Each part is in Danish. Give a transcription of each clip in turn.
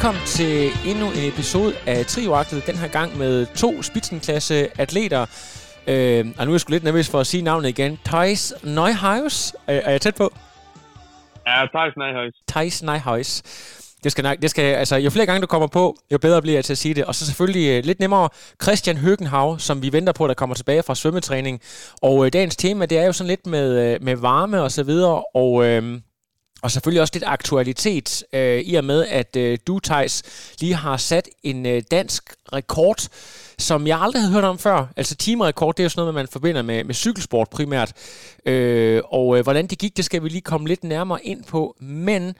Velkommen til endnu en episode af Trioaktet, den her gang med to spitsenklasse atleter. Øh, og nu er jeg sgu lidt nervøs for at sige navnet igen. Thijs Neuhaus. Er, er jeg tæt på? Ja, Thijs Neuhaus. Thijs Neuhaus. Det skal, det skal, altså, jo flere gange du kommer på, jo bedre bliver jeg til at sige det. Og så selvfølgelig uh, lidt nemmere Christian Høgenhav, som vi venter på, der kommer tilbage fra svømmetræning. Og uh, dagens tema, det er jo sådan lidt med, uh, med varme og så videre. Og uh, og selvfølgelig også lidt aktualitet, øh, i og med, at øh, du, Thijs, lige har sat en øh, dansk rekord, som jeg aldrig havde hørt om før. Altså timerekord, det er jo sådan noget, man forbinder med, med cykelsport primært. Øh, og øh, hvordan det gik, det skal vi lige komme lidt nærmere ind på. Men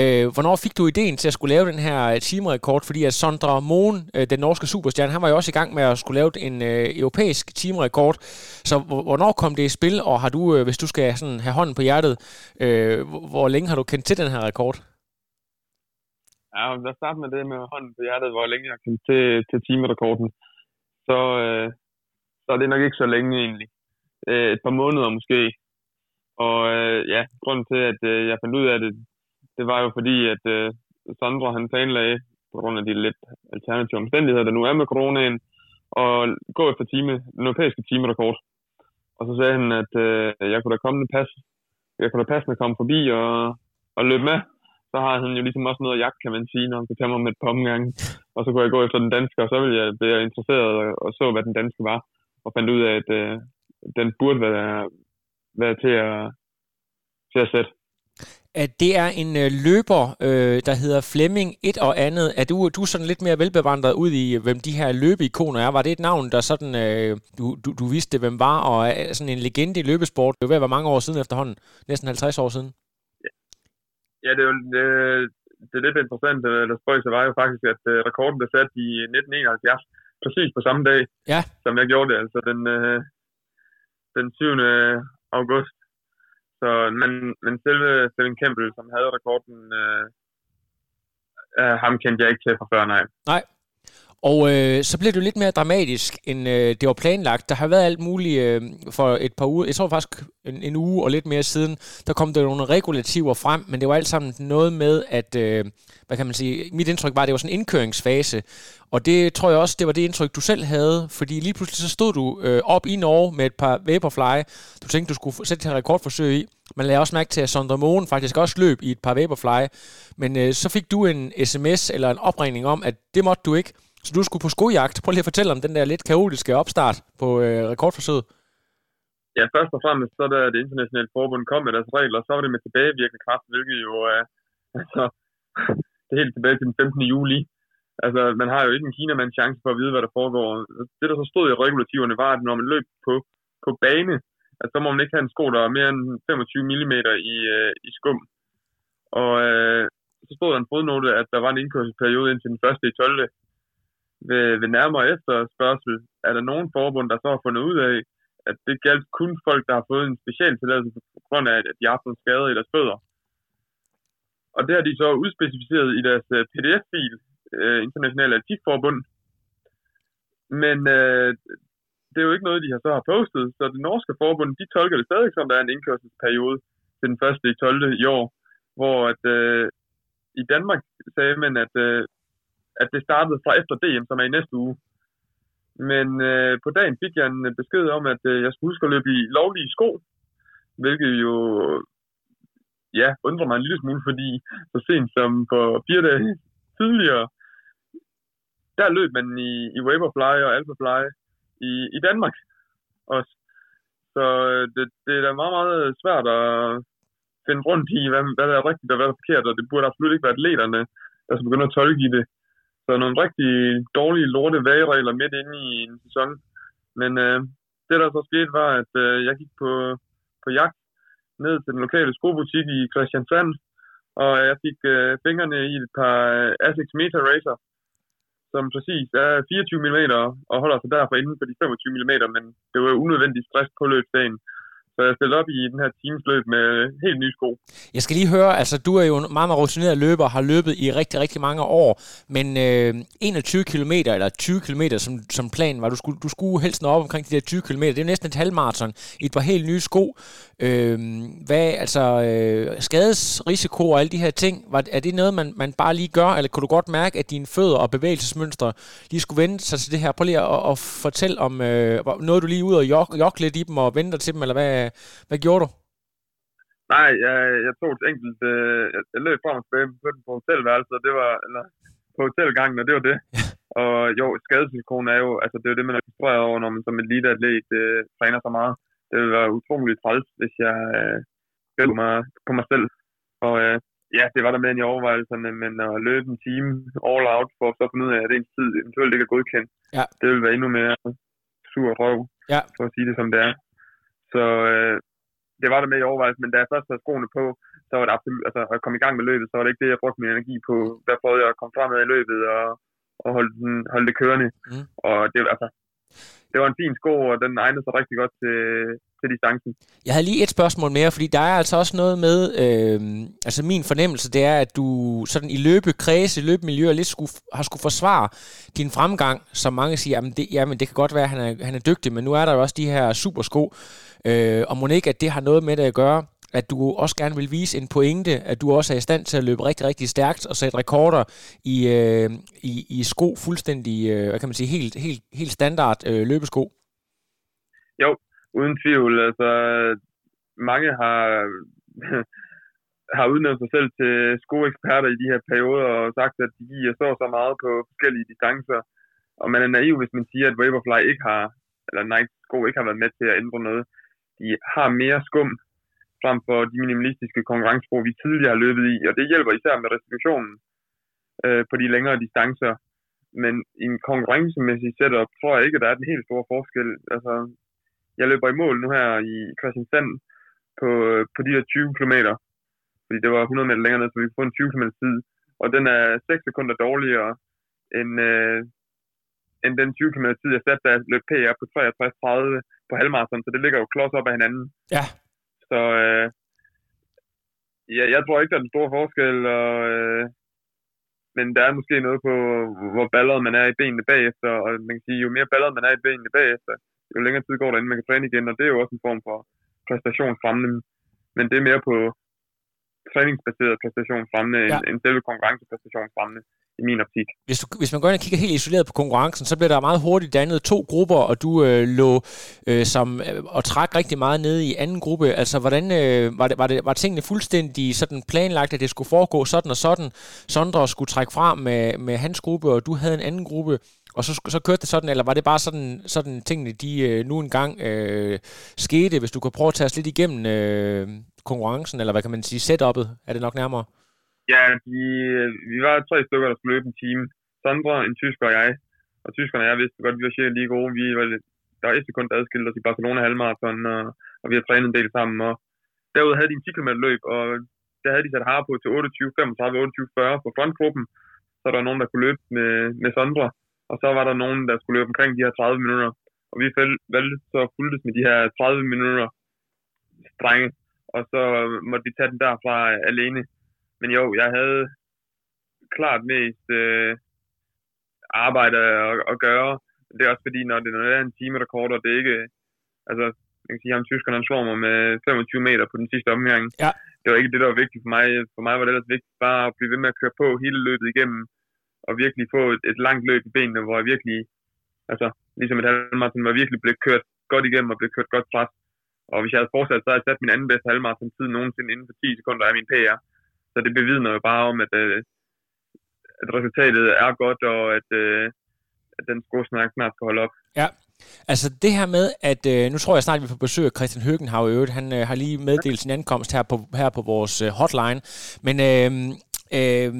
Øh, hvornår fik du ideen til at skulle lave den her øh, timerekord? Fordi at Sondre Mohn, øh, den norske superstjerne, han var jo også i gang med at skulle lave en øh, europæisk timerekord. Så hvornår kom det i spil, og har du, øh, hvis du skal sådan have hånden på hjertet, øh, hvor længe har du kendt til den her rekord? Ja, lad os starte med det med hånden på hjertet, hvor længe jeg har kendt til, til timerekorden. Så, øh, så er det nok ikke så længe egentlig. Øh, et par måneder måske. Og øh, ja, grunden til, at øh, jeg fandt ud af det, det var jo fordi, at øh, Sandra han planlagde, på grund af de lidt alternative omstændigheder, der nu er med coronaen, og gå efter time, den europæiske timerekord. Og så sagde han, at øh, jeg kunne da komme pas, jeg kunne da passende komme forbi og, og løbe med. Så har han jo ligesom også noget at jagt, kan man sige, når han kan tage mig med et par omgange. Og så kunne jeg gå efter den danske, og så ville jeg blive interesseret og, og så, hvad den danske var. Og fandt ud af, at øh, den burde være, være til at, til at sætte at det er en øh, løber, øh, der hedder Flemming et og andet. Er du, du er sådan lidt mere velbevandret ud i, hvem de her løbeikoner er? Var det et navn, der sådan, øh, du, du, du vidste, hvem var, og er sådan en legende i løbesport? Det er ved at være mange år siden efterhånden. Næsten 50 år siden. Ja, det er jo det, det er lidt interessant, eller spøjse var jo faktisk, at uh, rekorden blev sat i 1971, præcis på samme dag, ja. som jeg gjorde det, altså den, uh, den 7. august så, men, men selve Steven Campbell, som havde rekorden, øh, øh, ham kendte jeg ikke til fra før, nej. Nej. Og øh, så blev det jo lidt mere dramatisk, end øh, det var planlagt. Der har været alt muligt øh, for et par uger, jeg tror faktisk en, en uge og lidt mere siden, der kom der nogle regulativer frem, men det var alt sammen noget med, at, øh, hvad kan man sige, mit indtryk var, at det var sådan en indkøringsfase, og det tror jeg også, det var det indtryk, du selv havde, fordi lige pludselig så stod du øh, op i Norge med et par Vaporfly. Du tænkte, du skulle sætte et rekordforsøg i. Man lagde også mærke til, at Sondre Mogen faktisk også løb i et par Vaporfly. Men øh, så fik du en sms eller en opringning om, at det måtte du ikke. Så du skulle på skojagt. Prøv lige at fortælle om den der lidt kaotiske opstart på øh, rekordforsøget. Ja, først og fremmest, så da det internationale forbund kom med deres regler, så var det med tilbagevirkende kraft, hvilket jo er øh, altså, det er helt tilbage til den 15. juli. Altså, man har jo ikke en kinamand chance for at vide, hvad der foregår. Det, der så stod i regulativerne, var, at når man løb på, på bane, at så må man ikke have en sko, der er mere end 25 mm i, øh, i skum. Og øh, så stod der en fodnote, at der var en indkørselsperiode indtil den første i 12. Ved, ved nærmere efterspørgsel er der nogen forbund, der så har fundet ud af, at det galt kun folk, der har fået en specialtilladelse på grund af, at de har haft en skade i deres fødder. Og det har de så udspecificeret i deres øh, PDF-fil, øh, internationale atletikforbund. Men øh, det er jo ikke noget, de har så har postet, så det norske forbund, de tolker det stadig som, der er en indkørselsperiode til den 1. 12. i år, hvor at, øh, i Danmark sagde man, at, øh, at det startede fra efter DM, som er i næste uge. Men øh, på dagen fik jeg en besked om, at øh, jeg skulle huske at løbe i lovlige sko, hvilket jo ja, undrer mig en lille smule, fordi så sent som for fire dage tidligere, der løb man i, i Vaporfly og Alphafly i, i Danmark også. Så øh, det, det er da meget, meget svært at finde rundt i, hvad, hvad der er rigtigt og hvad der er forkert, og det burde absolut ikke være atleterne, der skal begynde at tolke i det. Så nogle rigtig dårlige lorte vageregler midt inde i en sæson. Men øh, det, der så skete, var, at øh, jeg gik på, på jagt ned til den lokale skobutik i Christiansand, og jeg fik øh, fingrene i et par øh, Asics Meta Racer, som præcis er 24 mm og holder sig derfor inden for de 25 mm, men det var unødvendig stress på løbsdagen. Så jeg stillede op i den her teamsløb med helt nye sko. Jeg skal lige høre, altså du er jo en meget, meget rutineret løber har løbet i rigtig, rigtig mange år, men øh, 21 km eller 20 km som, som planen var, du skulle, du skulle helst nå op omkring de der 20 km, det er jo næsten et halvmarathon i et par helt nye sko. Øh, hvad, altså øh, skadesrisiko og alle de her ting, var, er det noget, man, man bare lige gør, eller kunne du godt mærke, at dine fødder og bevægelsesmønstre lige skulle vende sig til det her? Prøv lige at, at fortælle om, øh, noget du lige ud og jok, jok lidt i dem og vente til dem, eller hvad, hvad gjorde du? Nej, jeg, jeg tog et enkelt... Øh, jeg, løb frem og tilbage på, på hotelværelset, og det var... Eller, på hotelgangen, og det var det. og jo, skadesrisikoen er jo... Altså, det er jo det, man er frustreret over, når man som eliteatlet øh, træner så meget. Det ville være utroligt træls, hvis jeg øh, mig på mig selv. Og øh, ja, det var der med i overvejelserne, men at løbe en time all out for at så finde ud af, at ens tid eventuelt ikke er godkendt, ja. det ville være endnu mere sur røv, ja. for at sige det som det er. Så øh, det var der med i overvejelse, men da jeg først havde skoene på, så var det absolut, altså at komme i gang med løbet, så var det ikke det, jeg brugte min energi på. Der prøvede jeg at komme fremad i løbet og, og holde, den, holde det kørende. Mm. Og det, altså, det var en fin sko, og den egnede sig rigtig godt til, til distancen. Jeg havde lige et spørgsmål mere, fordi der er altså også noget med, øh, altså min fornemmelse, det er, at du sådan i løbekredse, i løbemiljøer lidt skulle, har skulle forsvare din fremgang, som mange siger, jamen det, jamen det kan godt være, at han er, han er dygtig, men nu er der jo også de her supersko, øh, og må ikke, at det har noget med det at gøre, at du også gerne vil vise en pointe, at du også er i stand til at løbe rigtig, rigtig stærkt og sætte rekorder i, øh, i, i sko fuldstændig, øh, hvad kan man sige, helt, helt, helt standard øh, løbesko. Jo, uden tvivl. Altså, mange har, har udnævnt sig selv til skoeksperter i de her perioder og sagt, at de giver så så meget på forskellige distancer. Og man er naiv, hvis man siger, at Vaporfly ikke har, eller Nike sko ikke har været med til at ændre noget. De har mere skum frem for de minimalistiske konkurrencebrug, vi tidligere har løbet i, og det hjælper især med restitutionen øh, på de længere distancer. Men i en konkurrencemæssig setup tror jeg ikke, at der er den helt store forskel. Altså, jeg løber i mål nu her i Christiansand på, øh, på de der 20 km, fordi det var 100 meter længere ned, så vi kunne få en 20 km tid, og den er 6 sekunder dårligere end, øh, end den 20 km tid, jeg satte, da jeg løb PR på 63.30, på halvmarathon, så det ligger jo klods op af hinanden. Ja. Så øh, ja, jeg tror ikke, der er en stor forskel, og, øh, men der er måske noget på, hvor balleret man er i benene bagefter, og man kan sige, jo mere balleret man er i benene bagefter, jo længere tid går der, inden man kan træne igen, og det er jo også en form for præstationsfremmende, men det er mere på træningsbaseret præstationsfremmende, ja. end, end selve konkurrencepræstationsfremmende i min optik. Hvis, du, hvis man går ind og kigger helt isoleret på konkurrencen, så bliver der meget hurtigt dannet to grupper, og du øh, lå øh, som, øh, og træk rigtig meget ned i anden gruppe. Altså, hvordan øh, var, det, var, det, var tingene fuldstændig sådan planlagt, at det skulle foregå sådan og sådan? Sondre skulle trække fra med, med hans gruppe, og du havde en anden gruppe, og så, så kørte det sådan, eller var det bare sådan, sådan tingene, de øh, nu engang øh, skete, hvis du kan prøve at tage os lidt igennem øh, konkurrencen, eller hvad kan man sige, setup'et, er det nok nærmere? Ja, vi, vi var tre stykker, der skulle løbe en time. Sandra, en tysker og jeg. Og tyskerne og jeg vidste godt, at vi var cirka lige gode. Vi var, der var et sekund adskilt os i Barcelona halvmarathon, og, og vi har trænet en del sammen. Og derudover havde de en 10 km løb, og der havde de sat har på til 28, 35, 28, 40 på frontgruppen. Så der var nogen, der kunne løbe med, med Sandra. Og så var der nogen, der skulle løbe omkring de her 30 minutter. Og vi valgte så fulgtes med de her 30 minutter strenge. Og så måtte vi tage den derfra alene. Men jo, jeg havde klart mest øh, arbejde at, at gøre. Det er også fordi, når det, når det er en time rekord, og det er ikke... Altså, jeg kan sige, ham tyskeren, han slår mig med 25 meter på den sidste omgang. Ja. Det var ikke det, der var vigtigt for mig. For mig var det ellers vigtigt bare at blive ved med at køre på hele løbet igennem, og virkelig få et, et langt løb i benene, hvor jeg virkelig, altså ligesom et halvmarathon, var virkelig blevet kørt godt igennem og blev kørt godt pres. Og hvis jeg havde fortsat, så havde jeg sat min anden bedste halvmarathon tid nogensinde inden for 10 sekunder af min PR. Så det bevidner jo bare om, at, øh, at resultatet er godt, og at, øh, at den skosnak snart skal holde op. Ja, Altså det her med, at øh, nu tror jeg snart, vi får besøg af Christian Høgenhav i øvrigt. Han øh, har lige meddelt sin ankomst her på, her på vores øh, hotline. Men øh, øh,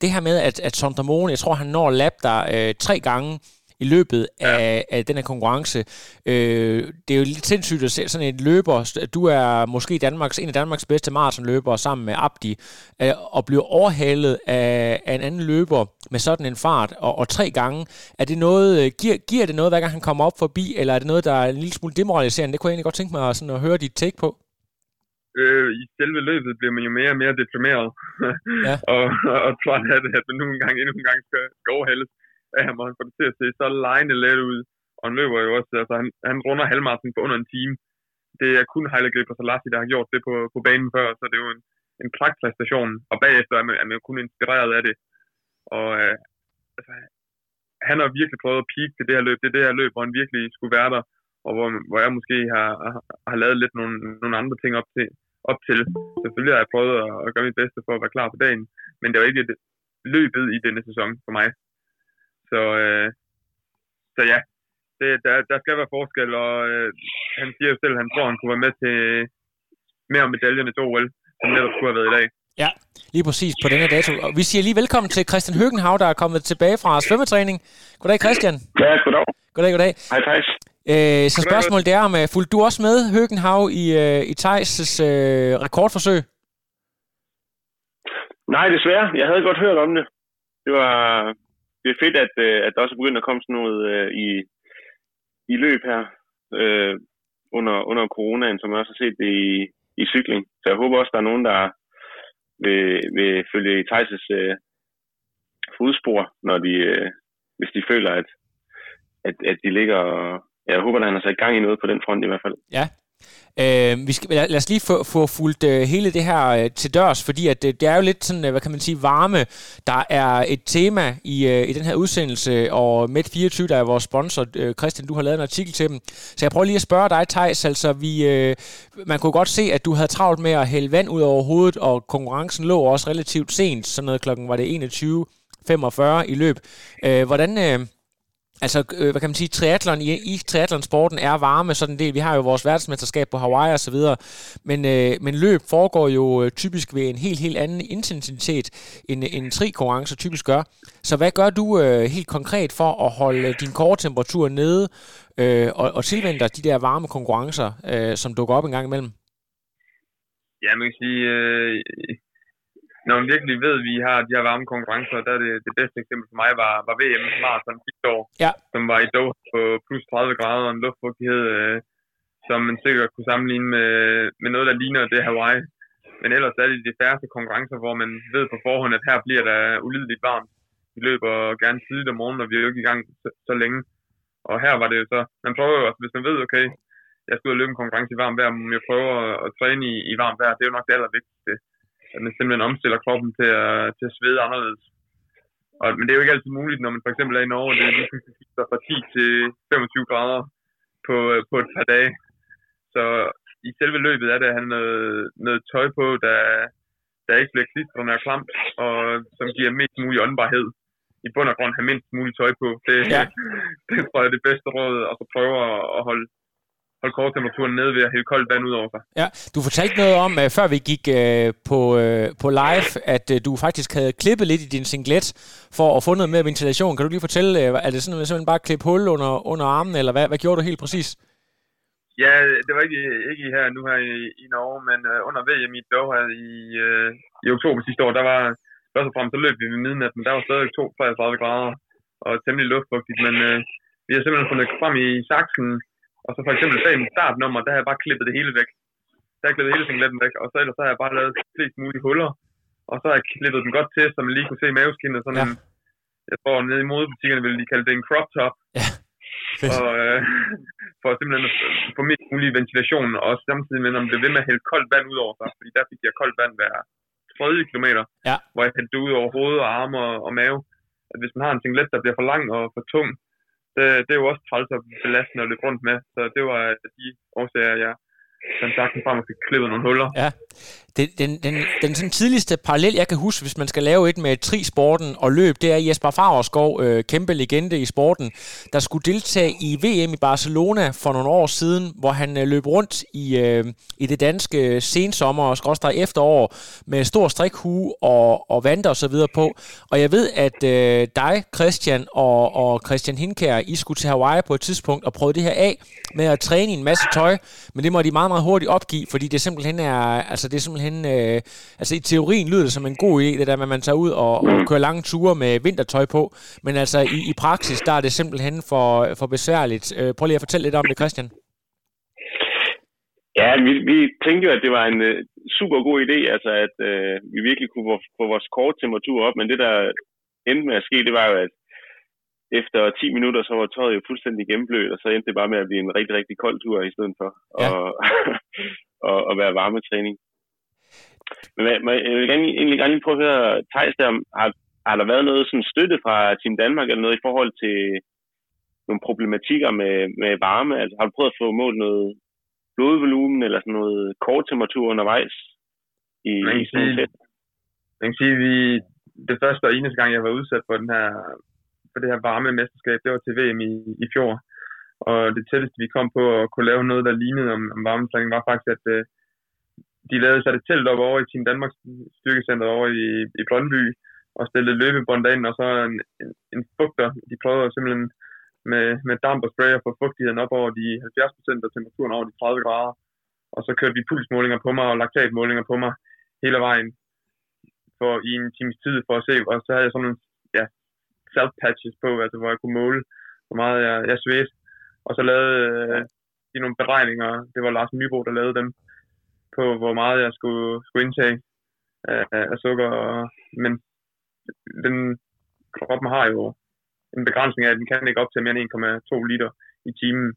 det her med, at, at Sondre jeg tror, han når lap der øh, tre gange i løbet af, ja. af den her konkurrence. Øh, det er jo lidt sindssygt at se sådan en løber. Du er måske Danmarks, en af Danmarks bedste maratonløbere sammen med Abdi, øh, og bliver overhalet af, af en anden løber med sådan en fart, og, og tre gange. Er det noget, øh, giver, giver det noget, hver gang han kommer op forbi, eller er det noget, der er en lille smule demoraliserende? Det kunne jeg egentlig godt tænke mig sådan at høre dit take på øh, i selve løbet bliver man jo mere og mere deprimeret. Ja. og, og træt af det, at man nu engang endnu en gang skal, skal overhældes af ham, og han får det til at se så lejende let ud. Og han løber jo også, altså han, han runder halvmarsen på under en time. Det er kun Heile og Salassi, der har gjort det på, på banen før, så det er jo en, en pragtpræstation. Og bagefter er man, er man kun inspireret af det. Og øh, altså, han har virkelig prøvet at peak til det her løb. Det er det her løb, hvor han virkelig skulle være der, og hvor, hvor jeg måske har, har, har lavet lidt nogle, nogle andre ting op til, op til. Selvfølgelig har jeg prøvet at, at gøre mit bedste for at være klar på dagen, men det var ikke et løbet i denne sæson for mig. Så, øh, så ja, det, der, der skal være forskel, og øh, han siger jo selv, at han tror, at han kunne være med til mere medaljerne til OL, som netop skulle have været i dag. Ja, lige præcis på denne dato. Og vi siger lige velkommen til Christian Høgenhav, der er kommet tilbage fra svømmetræning. Goddag Christian. Ja, goddag. Goddag, goddag. Hej Thijs. Øh, så spørgsmålet er, om uh, fulgte du også med Høgenhav i, uh, i Thijs' uh, rekordforsøg? Nej, desværre. Jeg havde godt hørt om det. Det var det er fedt, at, øh, at der også begynder at komme sådan noget øh, i, i løb her øh, under, under coronaen, som jeg også har set det i, i cykling. Så jeg håber også, der er nogen, der vil, vil følge i Thijs' øh, fodspor, når de, øh, hvis de føler, at, at, at de ligger og, jeg håber, at han har sat gang i noget på den front i hvert fald. Ja, Øh, vi skal, lad, lad os lige få, få fulgt øh, hele det her øh, til dørs, fordi at, øh, det er jo lidt sådan, øh, hvad kan man sige, varme. Der er et tema i, øh, i den her udsendelse, og Med24, der er vores sponsor, øh, Christian, du har lavet en artikel til dem. Så jeg prøver lige at spørge dig, Thijs, altså vi, øh, man kunne godt se, at du havde travlt med at hælde vand ud over hovedet, og konkurrencen lå også relativt sent, sådan noget klokken var det 21.45 i løb. Øh, hvordan... Øh, Altså, øh, hvad kan man sige, triathlon i, i triathlonsporten er varme sådan en del. Vi har jo vores verdensmesterskab på Hawaii og så videre, men, øh, men løb foregår jo øh, typisk ved en helt, helt anden intensitet, end en tri-konkurrence typisk gør. Så hvad gør du øh, helt konkret for at holde din temperatur nede øh, og, og tilvende dig de der varme konkurrencer, øh, som dukker op en gang imellem? Ja, man kan sige, øh, når man virkelig ved, at vi har de her varme konkurrencer, der er det, det bedste eksempel for mig var, var VM maraton sidste år, ja. som var i Doha på plus 30 grader og en luftfugtighed, øh, som man sikkert kunne sammenligne med, med noget, der ligner det Hawaii. Men ellers er det de færreste konkurrencer, hvor man ved på forhånd, at her bliver der ulideligt varmt. Vi løber gerne tidligt om morgenen, og vi er jo ikke i gang så, så længe. Og her var det jo så, man prøver jo også, hvis man ved, okay, jeg skal ud og løbe en konkurrence i varmt vejr, men jeg prøver at, at træne i, i varmt vejr, det er jo nok det allervigtigste at man simpelthen omstiller kroppen til at, til at svede anderledes. Og, men det er jo ikke altid muligt, når man for eksempel er i Norge, det er lige pludselig fra 10 til 25 grader på, på et par dage. Så i selve løbet er der at have noget, noget tøj på, der, der ikke bliver klistrende og klamt, og som giver mest mulig åndbarhed. I bund og grund have mindst muligt tøj på. Det, ja. det tror jeg er det bedste råd, og så prøve at holde holde kortemperaturen nede ved at hælde koldt vand ud over sig. Ja, du fortalte noget om, uh, før vi gik uh, på, uh, på live, at uh, du faktisk havde klippet lidt i din singlet for at få noget mere ventilation. Kan du lige fortælle, uh, er det sådan, simpelthen bare klippe hul under, under armen, eller hvad, hvad gjorde du helt præcis? Ja, det var ikke, ikke her nu her i, i Norge, men uh, under VM i Doha i, uh, i oktober sidste år, der var først og fremmest så løb vi ved midnat, men der var stadig 32 grader og temmelig luftfugtigt, men uh, vi har simpelthen fundet frem i saksen og så for eksempel mit startnummer, der har jeg bare klippet det hele væk. Der har jeg klippet hele singletten væk, og så ellers så har jeg bare lavet flest mulige huller. Og så har jeg klippet den godt til, så man lige kunne se maveskinnet. Sådan ja. en, jeg tror, nede i modebutikkerne ville de kalde det en crop top. Ja. og, øh, for simpelthen at få mest mulig ventilation, og samtidig med, når man bliver ved med at hælde koldt vand ud over sig, fordi der fik jeg koldt vand hver tredje kilometer, ja. hvor jeg hældte det ud over hoved og arme og, og mave. At hvis man har en singlet, der bliver for lang og for tung, det, det er jo også træls og belastende at løbe rundt med. Så det var øh, de årsager, jeg, den sagt frem og fik klippet nogle huller. Ja. Den, den, den, den sådan tidligste parallel, jeg kan huske, hvis man skal lave et med trisporten og løb, det er Jesper Favreskov, øh, kæmpe legende i sporten, der skulle deltage i VM i Barcelona for nogle år siden, hvor han øh, løb rundt i, øh, i det danske sensommer og skråstrej efterår med stor strikhue og, og vand og så videre på. Og jeg ved, at øh, dig, Christian og, og Christian Hinkær, I skulle til Hawaii på et tidspunkt og prøve det her af med at træne i en masse tøj, men det må de meget, meget hurtigt opgive, fordi det simpelthen er, altså det er simpelthen øh, altså i teorien lyder det som en god idé, det der med, at man tager ud og, og kører lange ture med vintertøj på, men altså i, i praksis, der er det simpelthen for, for besværligt. Øh, prøv lige at fortælle lidt om det, Christian. Ja, vi, vi tænkte jo, at det var en øh, super god idé, altså at øh, vi virkelig kunne få, få vores korttemperatur op, men det der endte med at ske, det var jo, at efter 10 minutter, så var tøjet jo fuldstændig gennemblødt, og så endte det bare med at blive en rigtig, rigtig kold tur i stedet for ja. at, og, og være varmetræning. Men jeg vil gerne, egentlig gerne lige prøve at høre, Thijs, der, har, har der været noget sådan støtte fra Team Danmark, eller noget i forhold til nogle problematikker med, med varme? Altså, har du prøvet at få målt noget blodvolumen, eller sådan noget korttemperatur undervejs i, i sådan sige, Man kan sige, vi, det første og eneste gang, jeg var udsat for, den her, for det her varme mesterskab, det var til VM i, i fjor. Og det tætteste, vi kom på at kunne lave noget, der lignede om, om varmetræning, var faktisk, at øh, de lavede sig det telt op over i Team Danmarks styrkecenter over i, i Brøndby, og stillede løbebånd ind, og så en, en, en fugter. De prøvede simpelthen med, med damp og spray at få fugtigheden op over de 70 procent og temperaturen over de 30 grader. Og så kørte vi pulsmålinger på mig og laktatmålinger på mig hele vejen for i en times tid for at se, og så havde jeg sådan nogle self-patches på, altså hvor jeg kunne måle, hvor meget jeg, jeg svedte. Og så lavede øh, de nogle beregninger, det var Lars Nybro, der lavede dem, på, hvor meget jeg skulle, skulle indtage af, af sukker. Og, Men den kroppen har jo en begrænsning af, at den kan ikke optage mere end 1,2 liter i timen.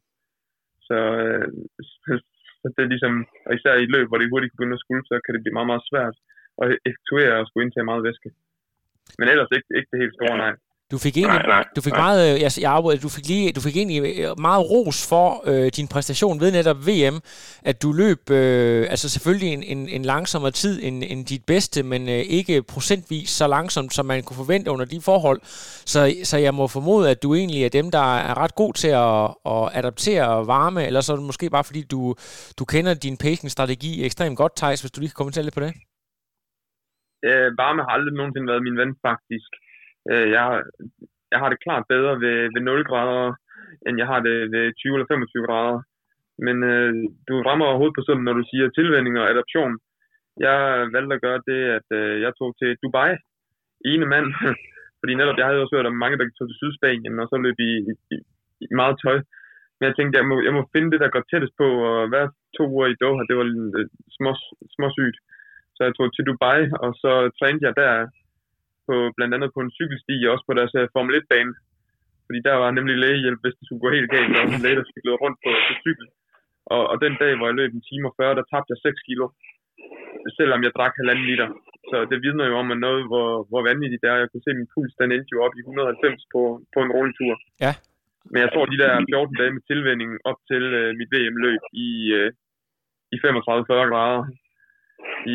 Så, øh, så det er ligesom, og især i et løb, hvor det hurtigt kan begynde at skulle, så kan det blive meget, meget svært at effektuere og skulle indtage meget væske. Men ellers ikke, ikke det helt store, nej. Du fik egentlig, nej, nej, du fik nej. meget, øh, jeg, jeg du fik lige, du fik egentlig øh, meget ros for øh, din præstation ved netop VM, at du løb, øh, altså selvfølgelig en, en, en langsommere tid end, end dit bedste, men øh, ikke procentvis så langsomt, som man kunne forvente under de forhold. Så, så jeg må formode, at du egentlig er dem, der er ret god til at, at adaptere varme, eller så er det måske bare fordi, du, du kender din pacing-strategi ekstremt godt, Thijs, hvis du lige kan kommentere lidt på det. Øh, varme har aldrig nogensinde været min ven, faktisk. Øh, jeg, jeg har det klart bedre ved, ved 0 grader, end jeg har det ved 20 eller 25 grader. Men øh, du rammer overhovedet på sådan, når du siger tilvænding og adoption. Jeg valgte at gøre det, at øh, jeg tog til Dubai, ene mand, fordi netop jeg havde også hørt om mange, der tog til Sydspanien, og så løb i, i, i meget tøj. Men jeg tænkte, jeg må, jeg må finde det, der går tættest på, og hver to uger i Doha, det var øh, små, småsygt. Så jeg tog til Dubai, og så trænede jeg der på, blandt andet på en cykelsti, og også på deres uh, Formel 1-bane. Fordi der var nemlig lægehjælp, hvis det skulle gå helt galt. Var en læge, der cyklede rundt på, på cykel. Og, og den dag, hvor jeg løb en time og 40, der tabte jeg 6 kilo. Selvom jeg drak halvanden liter. Så det vidner jo om, at noget, hvor, hvor vanvittigt det er. Jeg kunne se, at min puls den endte jo op i 190 på, på en rolig tur. Ja. Men jeg tror, de der 14 dage med tilvænding op til uh, mit VM-løb i, uh, i 35-40 grader,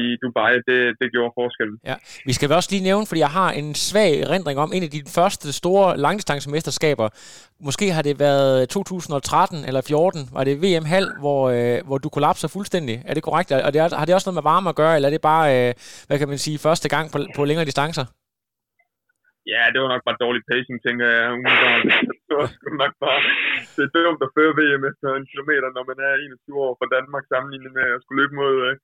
i Dubai, det, det gjorde forskellen. Ja. Vi skal også lige nævne, fordi jeg har en svag erindring om en af de første store langdistancemesterskaber. Måske har det været 2013 eller 14, var det VM Hal, hvor, øh, hvor du kollapser fuldstændig. Er det korrekt? Og det har det også noget med varme at gøre, eller er det bare, øh, hvad kan man sige, første gang på, på længere distancer? Ja, det var nok bare dårlig pacing, tænker jeg. det var sgu nok bare... Det er dumt at føre VM efter en kilometer, når man er 21 år fra Danmark, sammenlignet med at skulle løbe mod øh,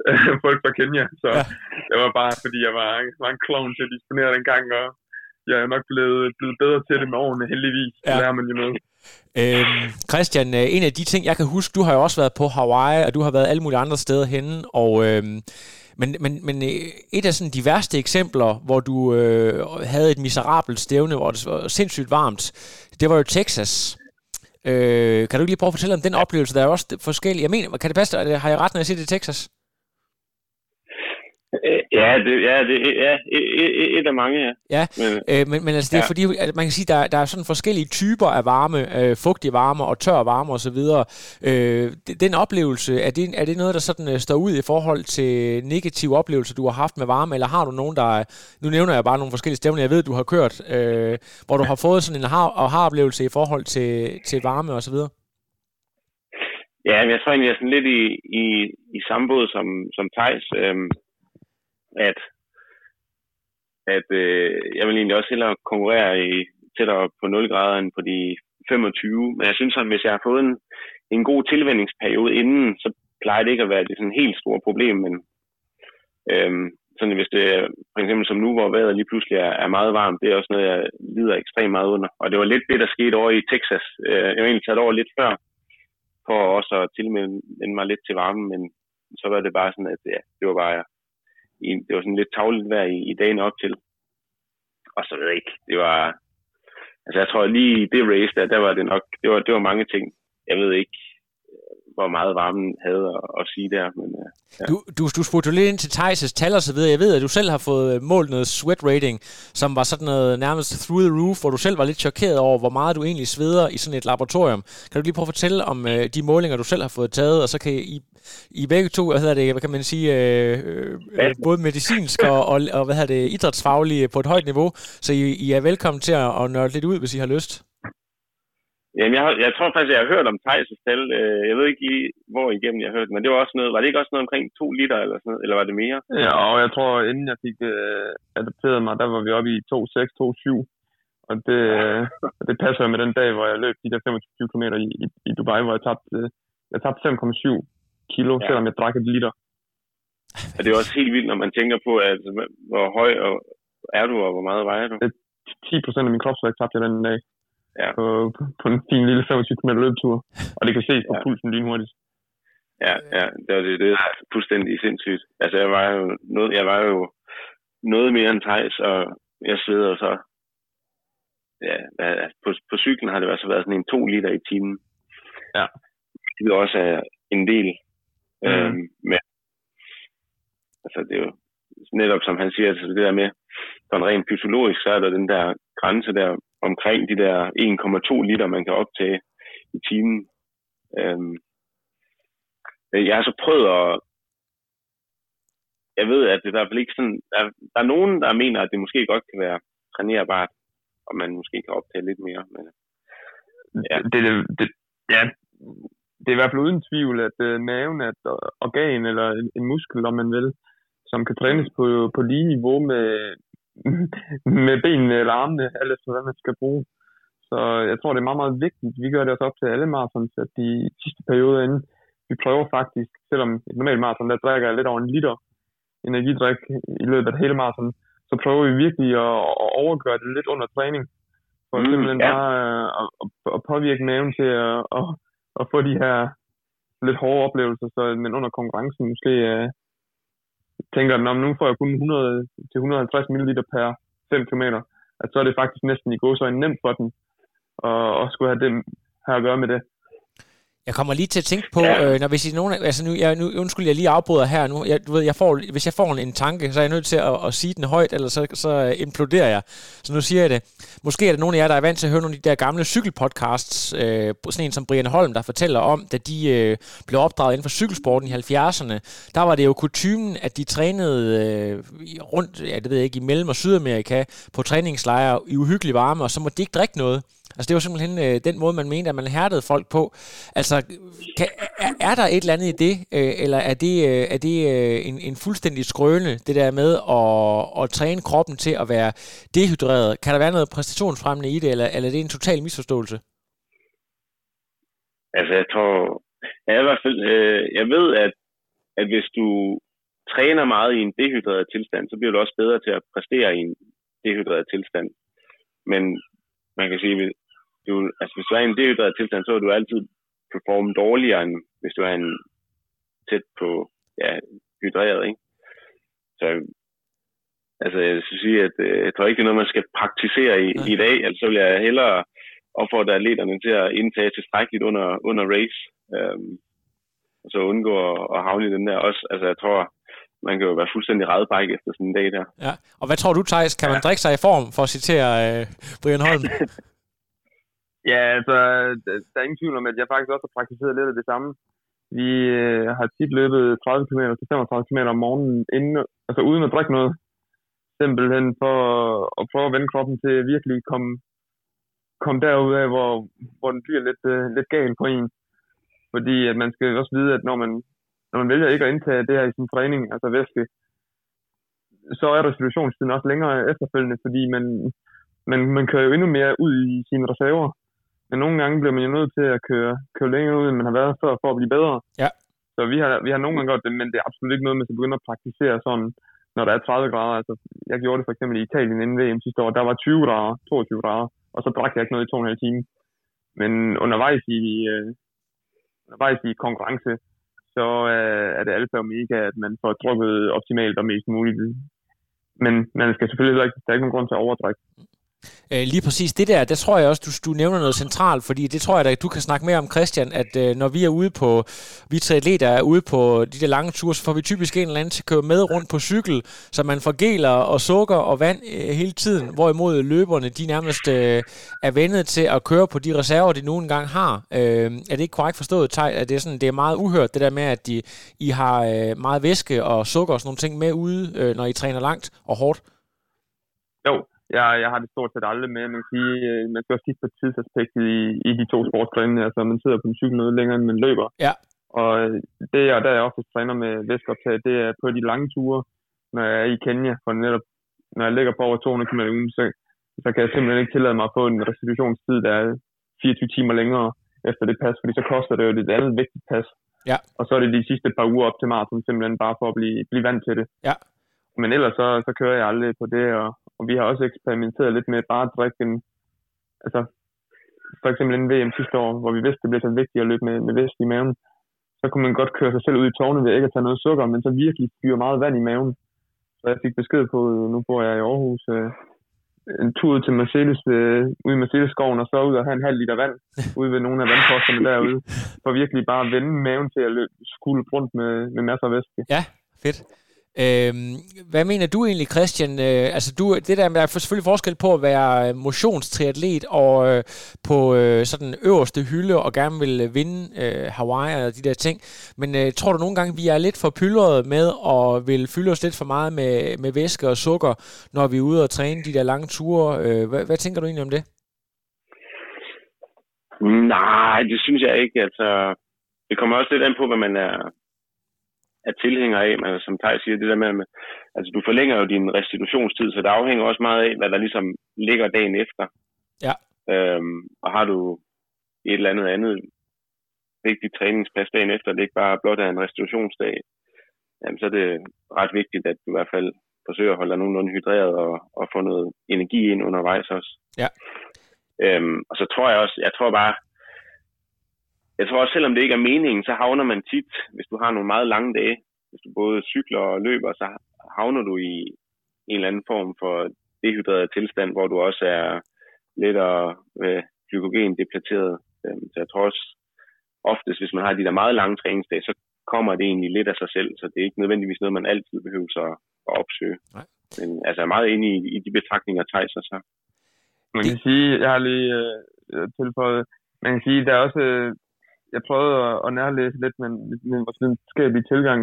folk fra Kenya. Så ja. det var bare, fordi jeg var, var en klovn til at disponere den gang, og jeg er nok blevet, blevet bedre til det med årene, heldigvis. Ja. Det lærer man jo noget. Øhm, Christian, øh, en af de ting, jeg kan huske, du har jo også været på Hawaii, og du har været alle mulige andre steder henne, og øhm, men, men, men øh, et af sådan de værste eksempler, hvor du øh, havde et miserabelt stævne, hvor det var sindssygt varmt, det var jo Texas. Øh, kan du lige prøve at fortælle om den oplevelse? Der er også forskellige. Jeg mener, kan det passe, har jeg ret, når jeg siger det i Texas? Øh, Ja, det, ja, det, ja et, et, et af mange, ja. Ja, Men, øh, men, men altså det er Ja. fordi, at man kan sige, der, der er sådan forskellige typer af varme, øh, fugtig varme og tør varme osv. Øh, den oplevelse, er det, er det noget, der sådan øh, står ud i forhold til negative oplevelser, du har haft med varme, eller har du nogen, der, er- nu nævner jeg bare nogle forskellige stævner, jeg ved, du har kørt, øh, hvor du har fået sådan en har, og har oplevelse i forhold til, til varme osv.? Ja, men jeg tror egentlig, jeg er sådan lidt i, i, i samme båd som, som Thijs, øhm, at, at øh, jeg vil egentlig også hellere konkurrere i tættere på 0 grader end på de 25. Men jeg synes, at hvis jeg har fået en, en god tilvændingsperiode inden, så plejer det ikke at være det sådan helt store problem, men øhm, sådan hvis det for eksempel som nu, hvor vejret lige pludselig er, er meget varmt, det er også noget, jeg lider ekstremt meget under. Og det var lidt det, der skete over i Texas. Øh, jeg var egentlig taget over lidt før, for også at tilmelde mig lidt til varmen, men så var det bare sådan, at ja, det var bare i- det var sådan lidt tavligt vejr i, i dagen op til. Og så ved jeg ikke, det var, altså jeg tror lige i det race der, der var det nok, det var, det var mange ting. Jeg ved ikke, øh, hvor meget varmen havde at, at sige der, men øh, ja. Du, du, du spurgte lidt ind til Thijs' tal og så videre. Jeg ved, at du selv har fået øh, målt noget sweat rating, som var sådan noget nærmest through the roof, hvor du selv var lidt chokeret over, hvor meget du egentlig sveder i sådan et laboratorium. Kan du lige prøve at fortælle om øh, de målinger, du selv har fået taget, og så kan I, i begge to, hvad hedder det, hvad kan man sige, øh, øh, både medicinsk og, og, og hvad hedder det, idrætsfaglige på et højt niveau, så I, I er velkommen til at, at nørde lidt ud, hvis I har lyst. Jamen, jeg, jeg tror faktisk, jeg har hørt om Thijs' tal. Øh, Jeg ved ikke lige, hvor igennem jeg har hørt, men det var også noget, var det ikke også noget omkring to liter eller sådan noget, eller var det mere? Ja, og jeg tror, inden jeg fik øh, adopteret mig, der var vi oppe i 2,6, 2,7. Og det, øh, det passer med den dag, hvor jeg løb de der 25 km i, i, i Dubai, hvor jeg tabte, øh, jeg tabte 5,7 kilo, Ja. selvom jeg drak et liter. Og det er også helt vildt, når man tænker på, at hvor høj og er du, og hvor meget vejer du? 10 procent af min kropsvægt tabte jeg den dag Ja. på, på, en fin lille 25 km løbetur. Og det kan ses på Ja. pulsen lynhurtigt. Ja, ja, det var det, det er fuldstændig sindssygt. Altså, jeg var jo noget, jeg var jo noget mere end Thijs, og jeg sveder så, ja, på, på cyklen har det altså været sådan en to liter i timen. Ja. Det også er en del. Mhm. Øhm, men, altså, det er jo netop, som han siger, altså det der med, sådan rent fysiologisk, så er der den der grænse der omkring de der 1,2 liter, man kan optage i timen. Øhm, Øh, Jeg har så prøvet at... Jeg ved, at det der er ikke sådan... Der, der er nogen, der mener, at det måske godt kan være trænerbart, og man måske kan optage lidt mere. Men. Ja. Det, det, det, ja, det er i hvert fald uden tvivl, at øh, maven er et organ eller en, en muskel, om man vil, som kan trænes på, på lige niveau med, med benene eller armene, efter hvad man skal bruge. Så jeg tror, det er meget, meget vigtigt. Vi gør det også op til alle marathons, at de sidste perioder inden, vi prøver faktisk, selvom et normalt maraton, der drikker jeg lidt over en liter energidrik i løbet af hele maraton, så prøver vi virkelig at, at overgøre det lidt under træning. For Mm, simpelthen ja. bare øh, at, at påvirke maven til at, at, at få de her lidt hårde oplevelser, så men under konkurrencen måske øh, tænker, at nu får jeg kun 100 til 150 ml per 5 km, at så er det faktisk næsten i går så nemt for den at, at skulle have det her at gøre med det. Jeg kommer lige til at tænke på, Ja. øh, når hvis I nogen, altså nu, jeg, nu, undskyld, jeg lige afbryder her nu. Jeg, du ved, jeg får, hvis jeg får en, en tanke, så er jeg nødt til at, at sige den højt, eller så, så øh, imploderer jeg. Så nu siger jeg det. Måske er der nogen af jer, der er vant til at høre nogle af de der gamle cykelpodcasts, øh, sådan en som Brian Holm, der fortæller om, da de øh, blev opdraget inden for cykelsporten i 70'erne. Der var det jo kutumen, at de trænede øh, rundt, ja, det ved jeg ikke, i Mellem- og Sydamerika på træningslejre i uhyggelig varme, og så måtte de ikke drikke noget. Altså det var simpelthen øh, den måde, man mente, at man hærdede folk på. Altså, kan, er, er der et eller andet i det, øh, eller er det, øh, er det øh, en, en fuldstændig skrøne, det der med at, at træne kroppen til at være dehydreret? Kan der være noget præstationsfremmende i det, eller, eller er det en total misforståelse? altså, jeg tror... Jeg, er i hvert fald, øh, jeg ved, at, at hvis du træner meget i en dehydreret tilstand, så bliver du også bedre til at præstere i en dehydreret tilstand. Men man kan sige, at du, altså, hvis du er i en dehydreret tilstand, så vil du altid performe dårligere, end hvis du er en tæt på ja, hydreret. Ikke? Så altså, jeg skal sige, at øh, jeg tror ikke, det er noget, man skal praktisere i, Nej. i dag. Altså, så vil jeg hellere opfordre atleterne til at indtage tilstrækkeligt under, under race, øhm, og så undgå at, at havne i den der også. Altså, jeg tror, man kan jo være fuldstændig redbræk efter sådan en dag der. Ja, og hvad tror du, Thijs? Kan man drikke sig i form, for at citere øh, Brian Holm? Ja, altså, der er ingen tvivl om, at jeg faktisk også har praktiseret lidt af det samme. Vi øh, har tit løbet 30 km til 35 km om morgenen, inden, altså uden at drikke noget. Simpelthen for at prøve at vende kroppen til at virkelig komme, komme derud af, hvor, hvor den bliver lidt, øh, lidt gal på en. Fordi at man skal også vide, at når man, når man vælger ikke at indtage det her i sin træning, altså væske, så er restitutionstiden også længere efterfølgende, fordi man, man, man kører jo endnu mere ud i sine reserver. Men nogle gange bliver man jo nødt til at køre, køre længere ud, end man har været før, for at blive bedre. Ja. Så vi har, vi har nogle gange gjort det, men det er absolut ikke noget, man skal begynde at praktisere sådan, når der er 30 grader. Altså, jeg gjorde det for eksempel i Italien inden VM sidste år. Der var 20 grader, 22 grader, og så drak jeg ikke noget i to og en halv time. Men undervejs i, øh, undervejs i konkurrence, så øh, er det alfa og omega, at man får drukket optimalt og mest muligt. Men man skal selvfølgelig ikke, der er ikke nogen grund til at overdrikke. Øh, lige præcis det der, der tror jeg også, du, du nævner noget centralt, fordi det tror jeg at du kan snakke mere om, Christian, at øh, når vi er ude på, vi triatleter er ude på de der lange ture, så får vi typisk en eller anden til at køre med rundt på cykel, så man får geler og sukker og vand øh, hele tiden, hvorimod løberne, de nærmest øh, er vendet til at køre på de reserver, de nu engang har. Øh, er det ikke korrekt forstået, Tej, at det er, sådan, det er meget uhørt, det der med, at de, I har øh, meget væske og sukker og sådan nogle ting med ude, øh, når I træner langt og hårdt? Jo, jeg, jeg har det stort set aldrig med. Man kan sige, øh, man skal også kigge på tidsaspektet i, i de to sportsgrene. Altså, man sidder på en cykel noget længere, end man løber. Ja. Og øh, det, jeg, der jeg ofte træner med væskeoptag, det er på de lange ture, når jeg er i Kenya. For netop, når jeg ligger på over 200 km i ugen, så, så kan jeg simpelthen ikke tillade mig at få en restitutionstid, der er 24 timer længere efter det pas, fordi så koster det jo et andet vigtigt pas. Ja. Og så er det de sidste par uger op til maraton, simpelthen bare for at blive, blive vant til det. Ja. Men ellers så, så kører jeg aldrig på det, og, og vi har også eksperimenteret lidt med bare at drikke en, altså for eksempel en VM sidste år, hvor vi vidste, det blev så vigtigt at løbe med, med vest i maven, så kunne man godt køre sig selv ud i tårne ved ikke at tage noget sukker, men så virkelig fyre meget vand i maven. Så jeg fik besked på, øh, nu bor jeg i Aarhus, øh, en tur ud til Mercedes, øh, ude i Mercedes-skoven, og så ud og have en halv liter vand ude ved nogle af vandposterne derude, for virkelig bare at vende maven til at løbe, skulle rundt med, med masser af væske. Ja, fedt. Øhm, hvad mener du egentlig, Christian? Øh, altså du, det der, der er selvfølgelig forskel på at være øh, motionstriatlet og øh, på øh, sådan øverste hylde og gerne vil øh, vinde øh, Hawaii og de der ting. Men øh, tror du nogle gange, vi er lidt for pyldret med og vil fylde os lidt for meget med, med væske og sukker, når vi er ude og træne de der lange ture? Øh, hvad, hvad tænker du egentlig om det? Nej, det synes jeg ikke. Altså, det kommer også lidt an på, hvad man er, er tilhænger af, men som Tej siger, det der med, altså, du forlænger jo din restitutionstid, så det afhænger også meget af, hvad der ligesom ligger dagen efter. Ja. Øhm, og har du et eller andet andet vigtigt træningspas dagen efter, det ikke bare blot er en restitutionsdag, jamen, så er det ret vigtigt, at du i hvert fald forsøger at holde dig nogenlunde hydreret og, og få noget energi ind undervejs også. Ja. Øhm, og så tror jeg også, jeg tror bare, jeg tror også, selvom det ikke er meningen, så havner man tit, hvis du har nogle meget lange dage, hvis du både cykler og løber, så havner du i en eller anden form for dehydreret tilstand, hvor du også er lidt øh, glykogen depleteret. Øhm, så jeg tror også, oftest, hvis man har de der meget lange træningsdage, så kommer det egentlig lidt af sig selv, så det er ikke nødvendigvis noget, man altid behøver så at opsøge. Nej. Men altså, jeg er meget enig i, i de betragtninger, Thijs så. Man kan sige, jeg har lige øh, tilføjet, man kan sige, der er også, øh, jeg prøvede at, at nærlæse lidt med, med vores videnskabelige tilgang,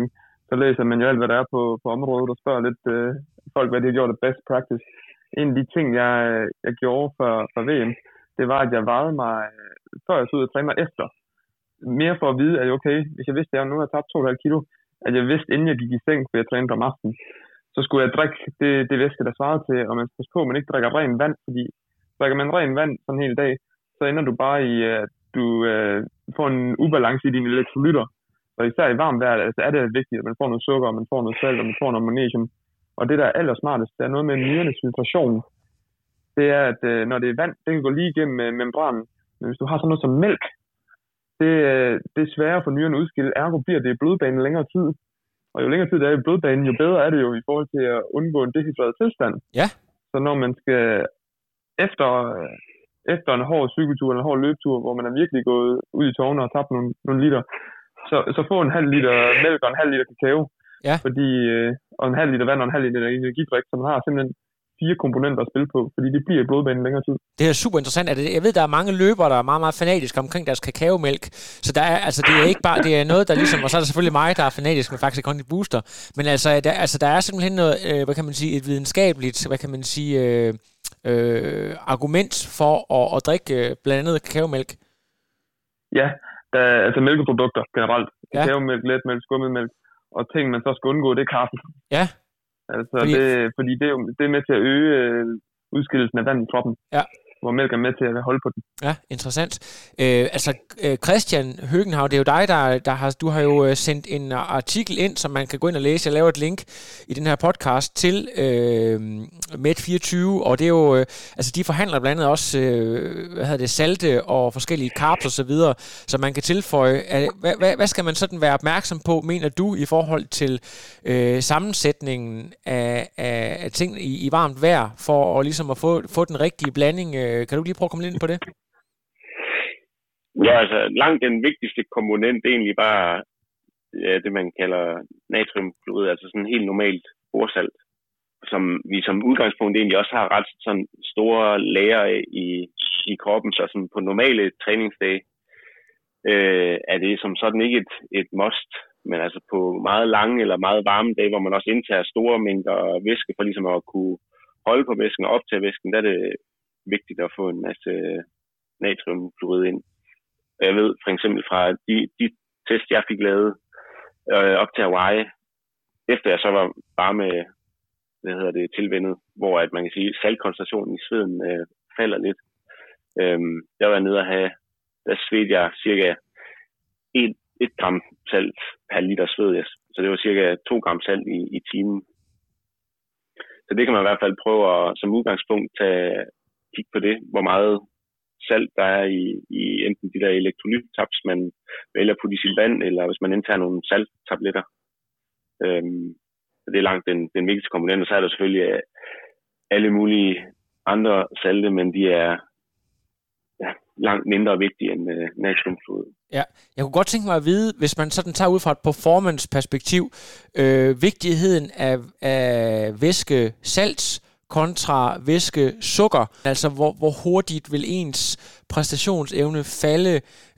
så læser man jo alt, hvad der er på, på området, og spørger lidt øh, folk, hvad de har gjort af best practice. En af de ting, jeg, jeg gjorde for, for VM, det var, at jeg vejede mig, øh, før jeg så ud og træne mig efter. Mere for at vide, at okay, hvis jeg vidste, at jeg nu har tabt 2,5 kilo, at jeg vidste, inden jeg gik i seng, for jeg trænede om aftenen, så skulle jeg drikke det, det væske, der svarede til, og man skal passe på, at man ikke drikker ren vand, fordi drikker man ren vand sådan en hel dag, så ender du bare i, at du øh, får en ubalance i dine elektrolytter. Og især i varmt vejr altså er det vigtigt, at man får noget sukker, og man får noget salt, og man får noget magnesium. Og det, der er allersmartest, det er noget med nyernes filtration. Det er, at øh, når det er vand, det kan gå lige igennem øh, membranen. Men hvis du har sådan noget som mælk, det, øh, det er sværere for nyrerne at udskille. Ergo bliver det i blodbanen længere tid. Og jo længere tid det er i blodbanen, jo bedre er det jo i forhold til at undgå en dehydreret tilstand. Ja. Så når man skal efter, efter en hård cykeltur eller en hård løbetur, hvor man er virkelig gået ud i tårne og tabt nogle, nogle liter, så, så få en halv liter mælk og en halv liter kakao. Ja. Fordi, øh, og en halv liter vand og en halv liter energidrik, så man har simpelthen fire komponenter at spille på, fordi det bliver i blodbanen længere tid. Det er super interessant. Er det, jeg ved, der er mange løbere, der er meget, meget fanatiske omkring deres kakaomælk. Så der er, altså, det er ikke bare, det er noget, der ligesom, og så er der selvfølgelig mig, der er fanatisk med faktisk Conti Booster. Men altså der, altså, der er simpelthen noget, øh, hvad kan man sige, et videnskabeligt, hvad kan man sige, øh, øh, argument for at, at drikke øh, blandt andet kakaomælk. Ja, der, er- altså mælkeprodukter generelt. Ja. Kakaomælk, letmælk, skummetmælk. Og ting, man så skal undgå, det er kaffe. Ja. Altså, Fordi- fordi, det, fordi det, er jo, det er med til at øge øh, udskillelsen af vand i kroppen. Ja. Hvor mælk er med til at holde på den. Ja, interessant. Øh, altså, øh, Christian Høgenhav, det er jo dig, der, der har, du har jo øh, sendt en artikel ind, som man kan gå ind og læse. Jeg laver et link i den her podcast til øh, Med24, og det er jo, øh, altså de forhandler blandt andet også, øh, hvad hedder det, salte og forskellige carbs og så videre, så man kan tilføje. Er, hvad, hvad, hvad skal man sådan være opmærksom på, mener du, i forhold til øh, sammensætningen af, af, af ting i, i varmt vejr, for at, ligesom at få, få den rigtige blanding? Øh, Øh, kan du lige prøve at komme lidt ind på det? Ja, altså langt den vigtigste komponent det er egentlig bare ja, det, man kalder natriumklorid, altså sådan helt normalt bordsalt, som vi som udgangspunkt egentlig også har ret sådan store lager i, i kroppen, så sådan på normale træningsdage øh, er det som sådan ikke et, et must, men altså på meget lange eller meget varme dage, hvor man også indtager store mængder væske for ligesom at kunne holde på væsken og optage væsken, der er det vigtigt at få en masse øh, natriumklorid ind. Jeg ved for eksempel fra de, de test, jeg fik lavet øh, op til Hawaii, efter jeg så var bare med, hvad hedder det, tilvendet, hvor at man kan sige, saltkoncentrationen i sveden øh, falder lidt. Øhm, der var jeg nede at have, der svedte jeg cirka 1, 1 gram salt per liter sved. Jeg- Så det var cirka 2 gram salt i, i timen. Så det kan man i hvert fald prøve at som udgangspunkt tage, kigge på det, hvor meget salt der er i, i enten de der elektrolyttabs, man vælger at putte i sit vand, eller hvis man indtager nogle salttabletter. Øhm, så det er langt den, den vigtigste komponent, og så er der selvfølgelig øh, alle mulige andre salte, men de er ja, langt mindre vigtige end øh, Ja, Jeg kunne godt tænke mig at vide, hvis man sådan tager ud fra et performance-perspektiv, øh, vigtigheden af, af væske salt kontra væske sukker. Altså, hvor, hvor hurtigt vil ens præstationsevne falde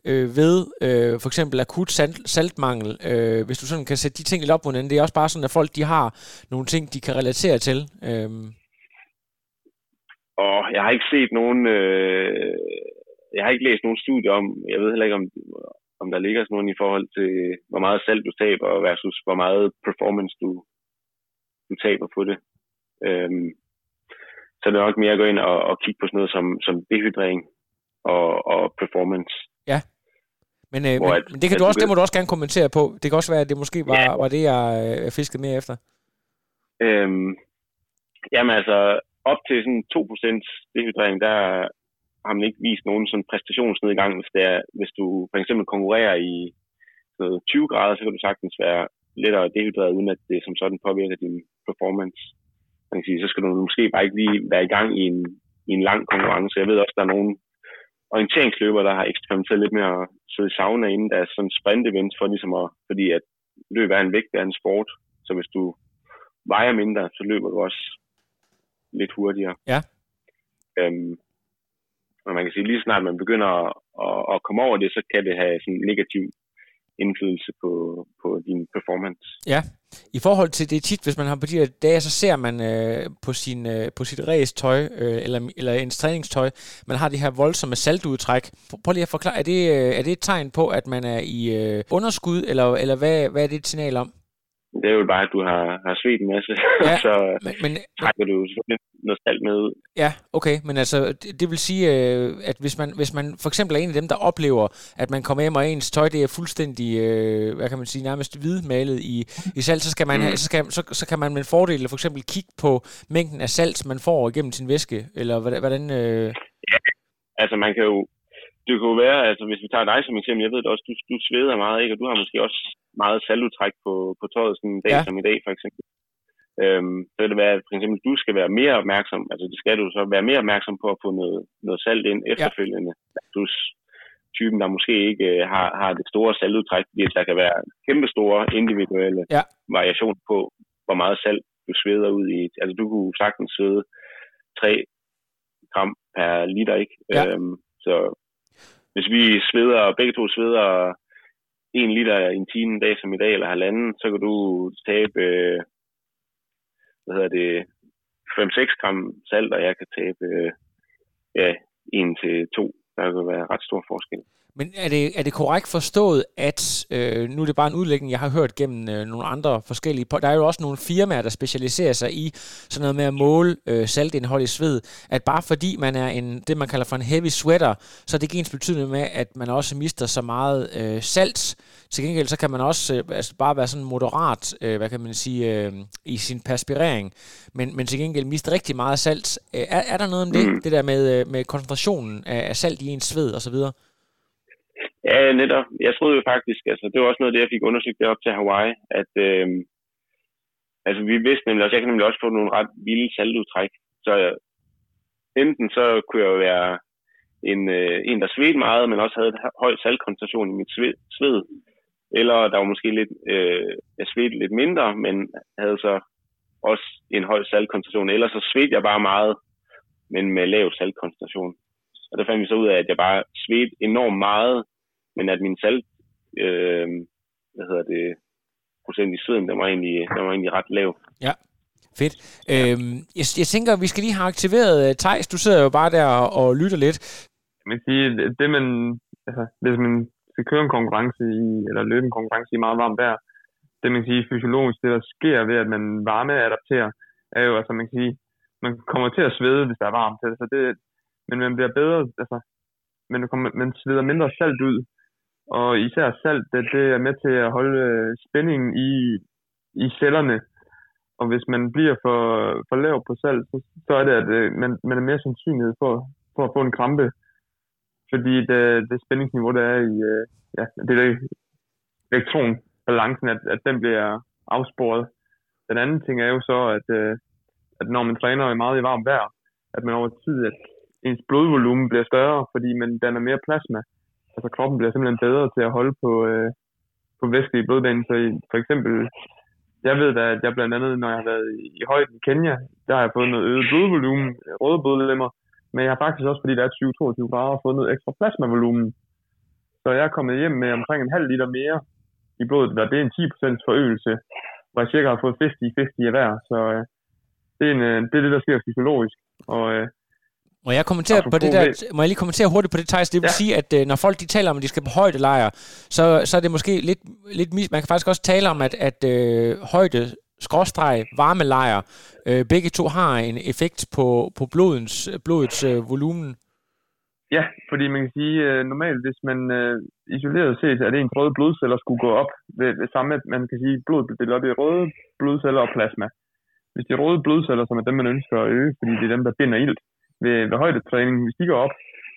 øh, ved øh, for eksempel akut salt, saltmangel. Øh, hvis du sådan kan sætte de ting lidt op på hinanden. Det er også bare sådan, at folk de har nogle ting, de kan relatere til. Øh, Og jeg har ikke set nogen, øh, jeg har ikke læst nogen studie om, jeg ved heller ikke, om, om der ligger sådan nogen i forhold til, hvor meget salt du taber versus hvor meget performance du, du taber på det. Øhm, så det er nok mere at gå ind og, og kigge på sådan noget som, som dehydrering og, og performance. men, øh, men, at- men det, kan du også, det må du også gerne kommentere på. Det kan også være, at det måske var, Ja. var det, jeg øh, fiskede mere efter. Øhm, jamen altså, op til sådan 2% dehydrering, der har man ikke vist nogen sådan præstationsnedgang, hvis, det er, hvis du for eksempel konkurrerer i sådan noget 20 grader, så kan du sagtens være lettere dehydreret, uden at det som sådan påvirker din performance. Man kan sige, så skal du måske bare ikke lige være i gang i en, i en lang konkurrence. Jeg ved også, der er nogle orienteringsløbere, der har eksperimenteret lidt med at sidde i sauna inden deres sådan sprint events, for ligesom at, fordi at løb er en vægt af en sport. Så hvis du vejer mindre, så løber du også lidt hurtigere. Ja. Øhm, og man kan sige, lige snart man begynder at, at, at komme over det, så kan det have sådan en negativ indflydelse på, på din performance. Ja, I forhold til det tit, hvis man har på de her dage, så ser man øh, på, sin, øh, på sit ræstøj, øh, eller, eller ens træningstøj, man har det her voldsomme saltudtræk. Prøv- Prøv lige at forklare, er det, øh, er det et tegn på, at man er i øh, underskud, eller, eller hvad, hvad er det et signal om? Det er jo bare, at du har, har svedt en masse, Ja. så Men, men, trækker du jo selvfølgelig noget salt med ud. ja, okay, men altså, det, det vil sige, øh, at hvis man, hvis man for eksempel er en af dem, der oplever, at man kommer hjem, og ens tøj, det er fuldstændig, øh, hvad kan man sige, nærmest hvidmalet i, i salt, så, skal man, have, så, skal, så, så kan man med fordel for eksempel kigge på mængden af salt, man får igennem sin væske, eller hvordan, hvordan øh, Altså man kan jo, det kan jo være, altså hvis vi tager dig som eksempel, jeg ved det også, du, du sveder meget, ikke? og du har måske også meget saltudtræk på, på tøjet sådan en dag Ja. som i dag for eksempel. Øhm, så kan det være, at for eksempel, du skal være mere opmærksom, altså det skal du så være mere opmærksom på at få noget, noget salt ind efterfølgende, ja. plus typen, der måske ikke øh, har, har det store saltudtræk, fordi der kan være kæmpe store individuelle Ja. variationer på, hvor meget salt du sveder ud i. Altså du kunne sagtens svede 3 gram per liter, ikke? Ja. Øhm, så hvis vi sveder, begge to sveder en liter i en time en dag som i dag, eller halvanden, så kan du tabe, øh, hvad hedder det, 5-6 gram salt, og jeg kan tabe, øh, ja, 1 til 2. Der kan være ret stor forskel. Men er det, er det korrekt forstået, at øh, nu er det bare en udlægning, jeg har hørt gennem øh, nogle andre forskellige... Der er jo også nogle firmaer, der specialiserer sig i sådan noget med at måle øh, saltindhold i sved, at bare fordi man er en, det, man kalder for en heavy sweater, så er det ikke ens betydning med, at man også mister så meget øh, salt. Til gengæld så kan man også øh, altså bare være sådan moderat, øh, hvad kan man sige, øh, i sin perspirering, men, men til gengæld miste rigtig meget salt. Øh, er, er der noget om det, Mm. det der med, øh, med koncentrationen af, af salt i ens sved osv.? Ja, netop. Jeg troede jo faktisk, altså det var også noget af det, jeg fik undersøgt derop til Hawaii, at øh, altså vi vidste nemlig også, jeg kan nemlig også få nogle ret vilde saltudtræk. Så øh, enten så kunne jeg jo være en, øh, en der svedte meget, men også havde høj saltkoncentration i mit sved, sved. Eller der var måske lidt, øh, jeg svedte lidt mindre, men havde så også en høj saltkoncentration. Eller så svedte jeg bare meget, men med lav saltkoncentration. Og der fandt vi så ud af, at jeg bare svedte enormt meget, men at min salt, øh, hvad hedder det, procent i sveden, den var egentlig, den var egentlig ret lav. Fedt. Øhm, jeg, jeg tænker, vi skal lige have aktiveret uh, Tejs. Du sidder jo bare der og, og lytter lidt. kan sige, det- det man, altså, hvis man skal køre en konkurrence i, eller løbe en konkurrence i meget varmt vejr, det man kan sige fysiologisk, det der sker ved, at man varmeadapterer, er jo, altså man kan sige, man kommer til at svede, hvis der er varmt. Altså, det, men man bliver bedre, altså, men man, kommer, man sveder mindre salt ud, og især salt, det, det er med til at holde øh, spændingen i, i cellerne, og hvis man bliver for, for lav på salt, så, så er det, at øh, man, man er mere sandsynlighed for, for at få en krampe, fordi det, det spændingsniveau, der er i, øh, ja, det er elektronbalancen, at, at den bliver afsporet. Den anden ting er jo så, at, øh, at når man træner meget i varmt vejr, at man over tid, at ens blodvolumen bliver større, fordi man danner mere plasma. Altså kroppen bliver simpelthen bedre til at holde på, øh, på væske i blodbanen. Så i, for eksempel, jeg ved da, at jeg blandt andet, når jeg har været i, i højden i Kenya, der har jeg fået noget øget blodvolumen, røde blodlemmer, men jeg har faktisk også, fordi der er 20-22 grader, fået noget ekstra plasmavolumen. Så jeg er kommet hjem med omkring en halv liter mere i blodet, og det er en 10% forøgelse, hvor jeg cirka har fået 50-50 af hver. Så øh, det, er en, øh, det er det, der sker fysiologisk. Og øh, må jeg kommentere på det der, må jeg lige kommentere hurtigt på det, Thijs? Det vil Ja. sige, at øh, når folk de taler om, at de skal på højdelejr, så, så er det måske lidt, lidt mis... Man kan faktisk også tale om, at, at øh, højde skråstreg, varmelejr, øh, begge to har en effekt på, på blodens, blodets øh, volumen. Ja, fordi man kan sige, øh, normalt hvis man øh, isoleret set, at ens røde blodceller skulle gå op ved, ved samme, man kan sige, blodet bliver delt op i røde blodceller og plasma. Hvis de røde blodceller, som er dem, man ønsker at øge, fordi det er dem, der binder ilt ved, ved højdetræning, hvis de går op,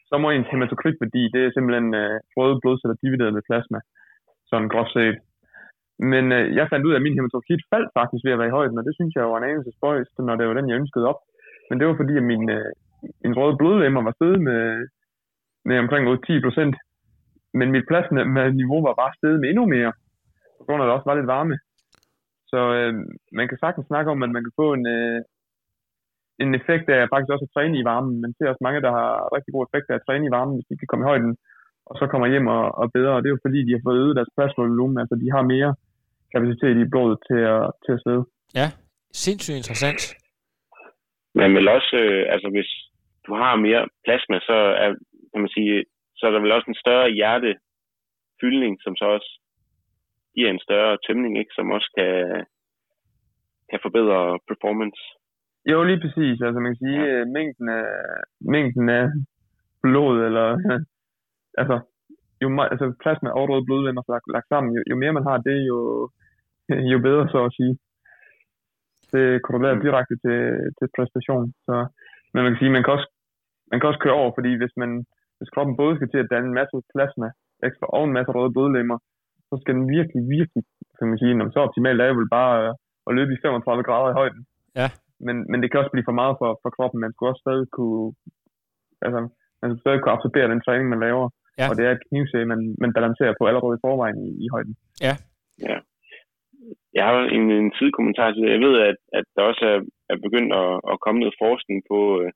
så må ens hematokritværdi, det er simpelthen øh, røde blodceller divideret med plasma, sådan groft set. Men øh, jeg fandt ud af, at min hematokrit faldt faktisk ved at være i højden, og det synes jeg var en anelse spøjst, når det var den, jeg ønskede op. Men det var fordi, at min, øh, min røde blodlemmer var steget med, med omkring 10 procent. Men mit plasma-niveau var bare steget med endnu mere, på grund af, at der også var lidt varme. Så øh, man kan sagtens snakke om, at man kan få en, øh, en effekt af faktisk også at træne i varmen. Man ser også mange, der har rigtig god effekt af at træne i varmen, hvis de kan komme i højden, og så kommer hjem og, og bedre. Og det er jo fordi, de har fået øget deres plasmavolumen, altså de har mere kapacitet i blodet til at, til at svede. Ja, sindssygt interessant. Men vel også, øh, altså hvis du har mere plasma, så er, kan man sige, så er der vel også en større hjertefyldning, som så også giver en større tømning, ikke? som også kan, kan forbedre performance. Jo, lige præcis. Altså man kan sige, ja. mængden, af, mængden af blod, eller altså, jo, me- altså plasma og røde blodlemmer lagt, lagt sammen, jo, jo mere man har det, jo, jo bedre så at sige. Det korrelerer Mm. direkte til, til præstation. Så, men man kan sige, man kan også, man kan også køre over, fordi hvis, man, hvis kroppen både skal til at danne en masse plasma ekstra og en masse røde blodlemmer, så skal den virkelig, virkelig, kan man sige, når så optimalt er vel bare øh, at løbe i 35 grader i højden. Ja. Men, men det kan også blive for meget for, for kroppen. Man skulle også stadig kunne, altså, man skulle stadig kunne absorbere den træning, man laver. Ja. Og det er et knivsæg, man, man balancerer på allerede i forvejen i, i højden. Ja. Jeg har en, en sidekommentar til det. Jeg ved, at, at der også er, er begyndt at, at komme noget forskning på, øh,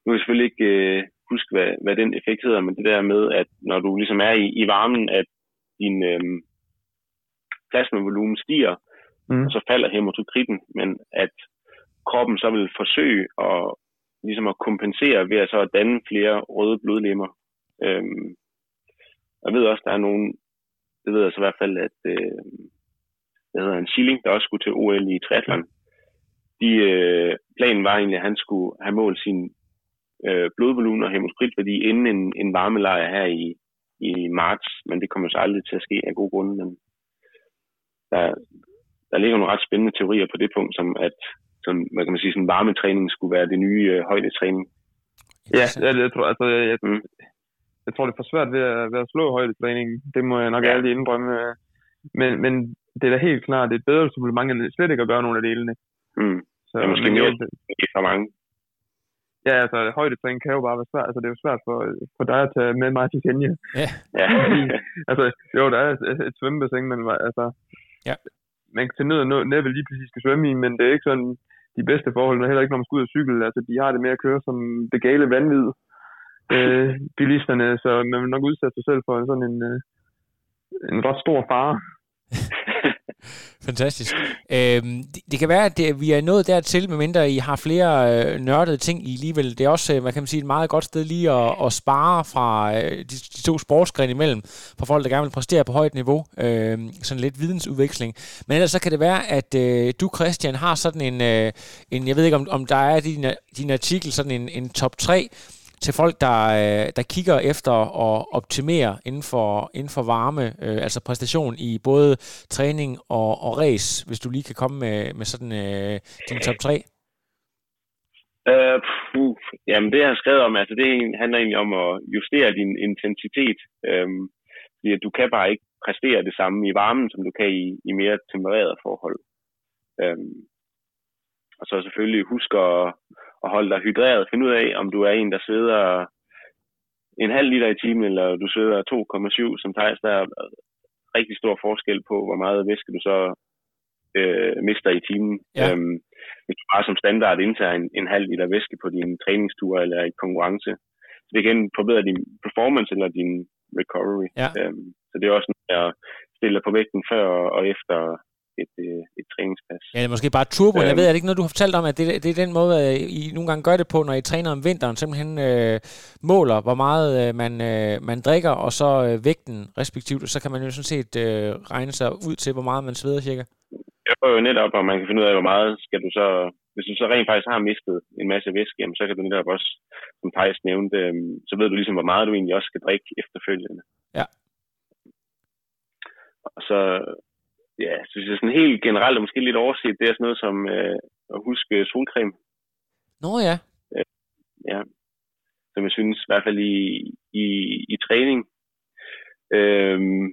nu kan jeg selvfølgelig ikke øh, huske, hvad, hvad den effekt hedder, men det der med, at når du ligesom er i, i varmen, at din øh, plasmavolumen stiger, Mm. og så falder hematokritten, men at kroppen så vil forsøge at, ligesom at kompensere ved at så at danne flere røde blodlemmer. Øhm, jeg ved også, der er nogen, det ved jeg så i hvert fald, at øh, hvad hedder han, Schilling, der også skulle til OL i triathlon, de, øh, planen var egentlig, at han skulle have målt sin øh, blodvolumen og hemoskrittværdi inden en, en varmelejr her i, i marts, men det kommer så aldrig til at ske af gode grunde. Men der, der ligger nogle ret spændende teorier på det punkt, som at som, hvad kan man sige, sådan varmetræning skulle være det nye øh, højdetræning. Ja, ja det, jeg, tror, altså, jeg, jeg, Mm. jeg tror, det er for svært ved at, ved at slå højdetræning. Det må jeg nok Ja. ja. ærligt indrømme. Men, men det er da helt klart, det er et bedre supplement, end slet ikke at gøre nogle af delene. Mm. Så, Ja, måske men mere. Det er for mange. ja, altså højdetræning kan jo bare være svært. Altså, det er jo svært for, for dig at tage med mig til Kenya. Ja. altså, jo, der er et, et svømmebassin, men altså, Ja. Man kan til nød og nå- næppe lige præcis skal svømme i, men det er ikke sådan de bedste forhold, men heller ikke, når man skal ud og cykle. Altså, de har det med at køre som det gale vanvid, øh, bilisterne, så man vil nok udsætte sig selv for en sådan en, øh, en ret stor fare. Fantastisk. Øhm, det, det kan være, at det, vi er nået dertil, medmindre I har flere øh, nørdede ting i alligevel. Det er også, øh, hvad kan man sige, et meget godt sted lige at, at spare fra øh, de, de to sportsgrene imellem, for folk, der gerne vil præstere på højt niveau. Øh, sådan lidt vidensudveksling. Men ellers så kan det være, at øh, du, Christian, har sådan en, øh, en jeg ved ikke, om, om der er i din, din artikel sådan en, en top 3 til folk, der, øh, der kigger efter at optimere inden for, inden for varme, øh, altså præstation i både træning og, og race, hvis du lige kan komme med, med sådan øh, din top 3. Øh, puh, jamen det jeg har skrevet om, altså det handler egentlig om at justere din intensitet. Øh, fordi du kan bare ikke præstere det samme i varmen, som du kan i, i mere tempererede forhold. Øh, og så selvfølgelig husk at, at holde dig hydreret. Find ud af, om du er en, der sveder en halv liter i timen, eller du sveder 2,7 som Thijs. Der er rigtig stor forskel på, hvor meget væske du så øh, mister i timen. Ja. Øhm, hvis du bare som standard indtager en, en halv liter væske på din træningstur eller i konkurrence. Så det kan forbedre din performance eller din recovery. Ja. Øhm, så det er også noget, jeg stiller på vægten før og efter et, øh, et træningspas. Ja, det er måske bare turbo. Jeg Øhm. ved, er det ikke noget, du har fortalt om, at det, det er den måde, øh, I nogle gange gør det på, når I træner om vinteren, simpelthen øh, måler, hvor meget øh, man, øh, man drikker, og så øh, vægten respektivt, og så kan man jo sådan set øh, regne sig ud til, hvor meget man sveder cirka. Jeg får jo netop, om man kan finde ud af, hvor meget skal du så... Hvis du så rent faktisk har mistet en masse væske, jamen, så kan du netop også, som Thijs nævnte, øhm, så ved du ligesom, hvor meget du egentlig også skal drikke efterfølgende. Ja. Og så, ja, så synes jeg sådan helt generelt, og måske lidt overset, det er sådan noget som øh, at huske solcreme. Nå ja, ja, som jeg synes, i hvert fald i, i, i træning. Øhm,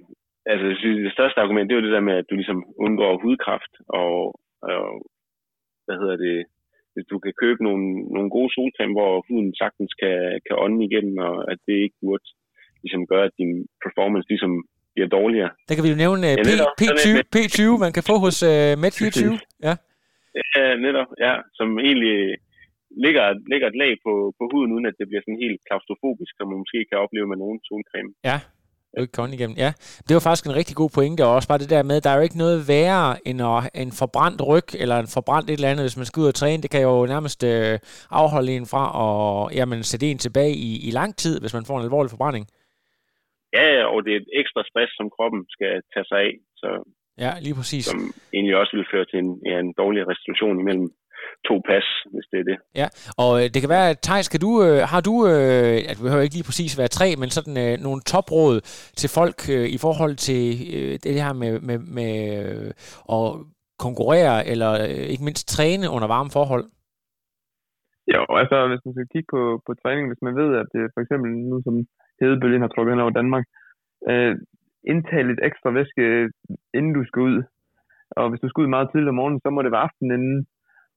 altså, jeg synes, det største argument, det er jo det der med, at du ligesom undgår hudkræft, og, og hvad hedder det, hvis du kan købe nogle, nogle gode solcreme, hvor huden sagtens kan, kan ånde igennem, og at det ikke burde ligesom gøre, at din performance ligesom bliver dårligere. der kan vi jo nævne øh, Ja, P, netop. P20, Sådan et- P20, man kan få hos øh, Med24. Ja. Ja, netop, ja, som egentlig ligger, ligger et lag på, på huden, uden at det bliver sådan helt klaustrofobisk, som man måske kan opleve med nogen solcreme. Ja, du ikke igennem. Ja, det var faktisk en rigtig god pointe, og også bare det der med, der er jo ikke noget værre end at, en forbrændt ryg, eller en forbrændt et eller andet, hvis man skal ud og træne. Det kan jo nærmest øh, afholde en fra at jamen, sætte en tilbage i, i lang tid, hvis man får en alvorlig forbrænding. Ja, og det er et ekstra stress, som kroppen skal tage sig af, så, Ja, lige præcis. som egentlig også vil føre til en, ja, en dårlig restitution imellem to pas, hvis det er det. Ja, og øh, det kan være, at Thijs, kan du, øh, har du, øh, at det behøver ikke lige præcis være tre, men sådan øh, nogle topråd til folk øh, i forhold til øh, det her med, med, med øh, at konkurrere, eller øh, ikke mindst træne under varme forhold? Jo, altså hvis man skal kigge på, på træning, hvis man ved, at det for eksempel nu som hedebølgen har trukket hen over Danmark, øh, indtag lidt ekstra væske, inden du skal ud. Og hvis du skal ud meget tidligt om morgenen, så må det være aftenen inden.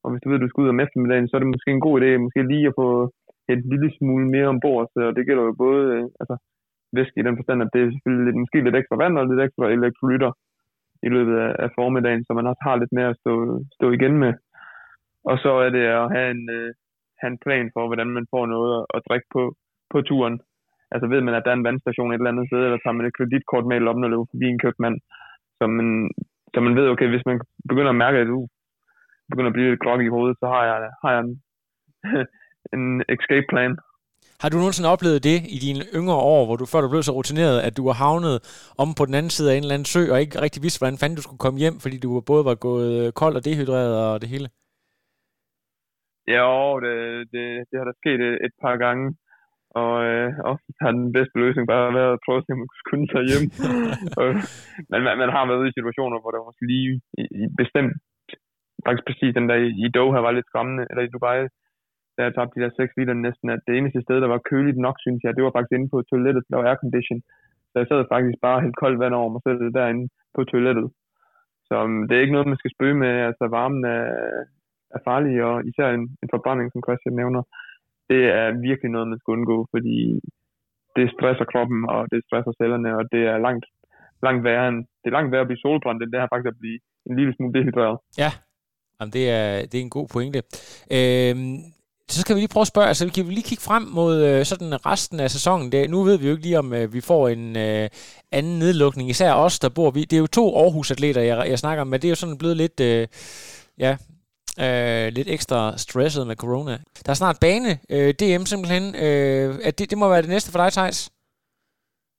Og hvis du ved, at du skal ud om eftermiddagen, så er det måske en god idé måske lige at få et lille smule mere ombord. Så det gælder jo både, øh, altså, væske i den forstand, at det er selvfølgelig lidt, måske lidt ekstra vand og lidt ekstra elektrolytter i løbet af, af formiddagen, så man også har lidt mere at stå, stå igen med. Og så er det at have en, øh, have en plan for, hvordan man får noget at, at drikke på, på turen. Altså ved man, at der er en vandstation et eller andet sted, eller tager man et kreditkort med op, når løber forbi en købmand, så man, så man ved, okay, hvis man begynder at mærke, at du uh, begynder at blive lidt groggy i hovedet, så har jeg, har jeg en, en escape plan. Har du nogensinde oplevet det i dine yngre år, hvor du før du blev så rutineret, at du var havnet om på den anden side af en eller anden sø, og ikke rigtig vidste, hvordan fanden du skulle komme hjem, fordi du både var gået kold og dehydreret og det hele? Ja, det, det, det har der sket et, et par gange. Og øh, ofte har den bedste løsning bare været at prøve at se, om man kunne skynde sig hjem. men man, man har været i situationer, hvor der måske lige i, i bestemt, faktisk præcis den der i, i Doha var lidt skræmmende, eller i Dubai, da jeg tabte de der 6 liter næsten, at det eneste sted, der var køligt nok, synes jeg, det var faktisk inde på toilettet, der var aircondition. Så jeg sad faktisk bare helt koldt vand over mig selv derinde på toilettet. Så um, det er ikke noget, man skal spøge med. Altså varmen er, er farlig, og især en, en forbrænding, som Christian nævner, det er virkelig noget, man skal undgå, fordi det stresser kroppen, og det stresser cellerne, og det er langt, langt værre end, det er langt værre at blive solbrændt, end det her faktisk at blive en lille smule dehydreret. Ja, Jamen, det, er, det er en god pointe. Øhm, så skal vi lige prøve at spørge, altså vi kan lige kigge frem mod øh, sådan resten af sæsonen. Det, nu ved vi jo ikke lige, om øh, vi får en øh, anden nedlukning. Især os, der bor vi. Det er jo to Aarhus-atleter, jeg, jeg snakker om, men det er jo sådan blevet lidt, øh, ja, øh, lidt ekstra stresset med corona. Der er snart bane, øh, DM simpelthen. Øh, at det, det må være det næste for dig, Thijs?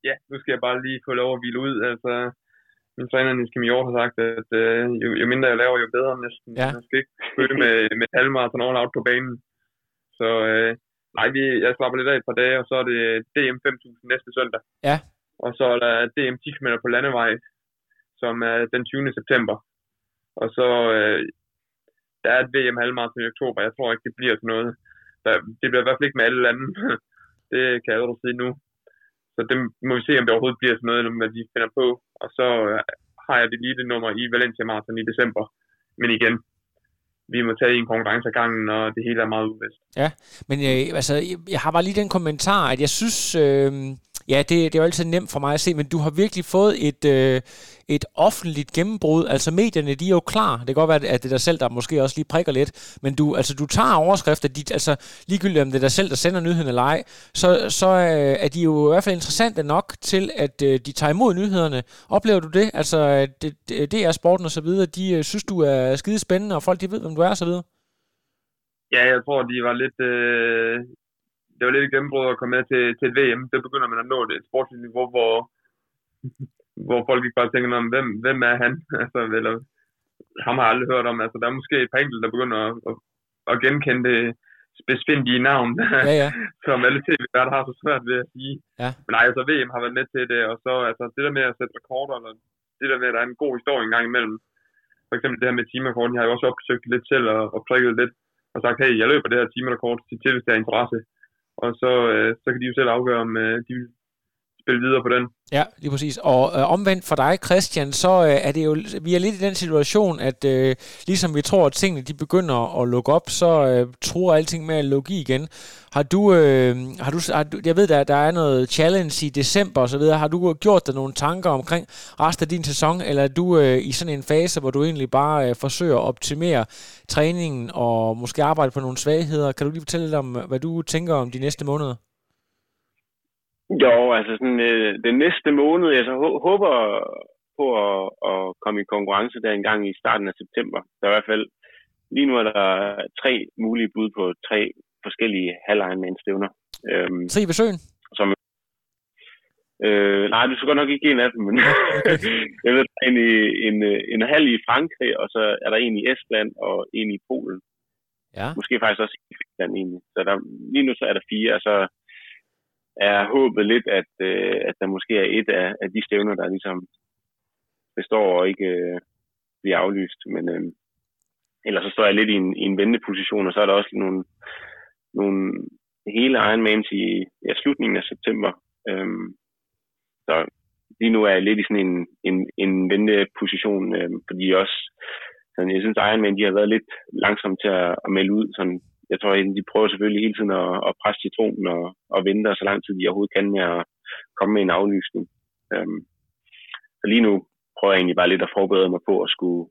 Ja, nu skal jeg bare lige få lov at hvile ud. Altså, min træner Niels Kim har sagt, at øh, jo, jo mindre jeg laver, jo bedre næsten. Ja. Jeg skal ikke følge med, med halvmarathon all out på banen. Så øh, nej, vi, jeg slapper lidt af et par dage, og så er det DM 5000 næste søndag. Ja. Og så er der DM 10 km på landevej, som er den 20. september. Og så øh, der er et VM halvmarathon i oktober. Jeg tror ikke, det bliver til noget. Det bliver i hvert fald ikke med alle lande. det kan jeg allerede sige nu. Så det må vi se, om det overhovedet bliver til noget, hvad de finder på. Og så øh, har jeg det lige nummer i Valencia Marathon i december. Men igen, vi må tage en konkurrence ad gangen, og det hele er meget uvist. Ja, men øh, altså, jeg har bare lige den kommentar, at jeg synes, øh, ja, det, det er jo altid nemt for mig at se, men du har virkelig fået et, øh, et offentligt gennembrud. Altså medierne, de er jo klar. Det kan godt være, at det er dig selv, der måske også lige prikker lidt, men du, altså, du tager overskrifter, de, altså ligegyldigt om det er dig selv, der sender nyheden eller ej, så, så øh, er de jo i hvert fald interessante nok til, at øh, de tager imod nyhederne. Oplever du det? Altså, det, det, det er sporten og så videre, de øh, synes, du er skide spændende, og folk de ved, hvem du er og så videre? Ja, jeg tror, de var lidt... Øh, det var lidt et gennembrud at komme med til, til et VM. Det begynder man at nå et sportsligt niveau, hvor, hvor folk ikke bare tænker, hvem, hvem er han? Altså, eller, ham har jeg aldrig hørt om. Altså, der er måske et par enkelte, der begynder at, at, at genkende det spidsfindige navn, ja, ja. som alle tv der har så svært ved at sige. Ja. Men nej, altså VM har været med til det, og så altså, det der med at sætte rekorder, eller det der med, at der er en god historie engang imellem. For eksempel det her med timerekorden, jeg har jo også opsøgt lidt selv og, og prikket lidt, og sagt, hey, jeg løber det her timerekord til, hvis der er interesse og så, øh, så kan de jo selv afgøre, om øh, de vil spille videre på den. Ja, lige præcis. Og øh, omvendt for dig, Christian, så øh, er det jo, vi er lidt i den situation, at øh, ligesom vi tror, at tingene de begynder at lukke op, så øh, tror alting med at lukke igen. Har du, øh, har du, har du jeg ved, der, der er noget challenge i december og så videre. Har du gjort dig nogle tanker omkring resten af din sæson, eller er du øh, i sådan en fase, hvor du egentlig bare øh, forsøger at optimere træningen og måske arbejde på nogle svagheder? Kan du lige fortælle lidt om, hvad du tænker om de næste måneder? Jo, altså sådan, øh, den næste måned, jeg så håber på at, at komme i konkurrence der en gang i starten af september. Der er i hvert fald, lige nu er der tre mulige bud på tre forskellige halv stævner. Øhm, Tre ved søen? Som, øh, nej, du skal godt nok ikke en af dem, men jeg ved, der er en, i, en, en halv i Frankrig, og så er der en i Estland og en i Polen. Ja. Måske faktisk også i Finland egentlig. Så der, lige nu så er der fire, og så er håbet lidt, at, øh, at der måske er et af, af de stævner, der ligesom består og ikke øh, bliver aflyst. Men øh, ellers så står jeg lidt i en, i en venteposition, og så er der også nogle, nogle hele Ironmans i ja, slutningen af september. Øh, så lige nu er jeg lidt i sådan en, en, en venteposition, øh, fordi også, sådan, jeg synes, Ironman de har været lidt langsomme til at, at melde ud sådan jeg tror, at de prøver selvfølgelig hele tiden at, at presse citronen og, og vente så lang tid de overhovedet kan med at komme med en aflysning. Øhm, så lige nu prøver jeg egentlig bare lidt at forberede mig på at skulle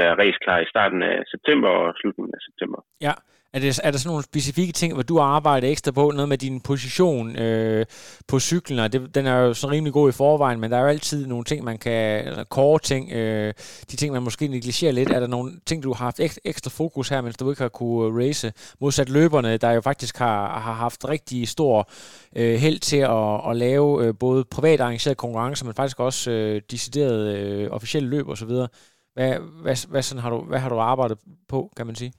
være raceklar i starten af september og slutningen af september. Ja, er, det, er der sådan nogle specifikke ting, hvor du arbejder ekstra på? Noget med din position øh, på cyklen, og det, den er jo så rimelig god i forvejen, men der er jo altid nogle ting, man kan, eller ting, øh, de ting, man måske negligerer lidt. Er der nogle ting, du har haft ekstra fokus her, mens du ikke har kunne øh, race? Modsat løberne, der jo faktisk har, har haft rigtig stor øh, held til at, at lave øh, både privat arrangerede konkurrencer, men faktisk også øh, deciderede øh, officielle løb osv. Hvad, hvad, hvad, sådan har du, hvad har du arbejdet på, kan man sige?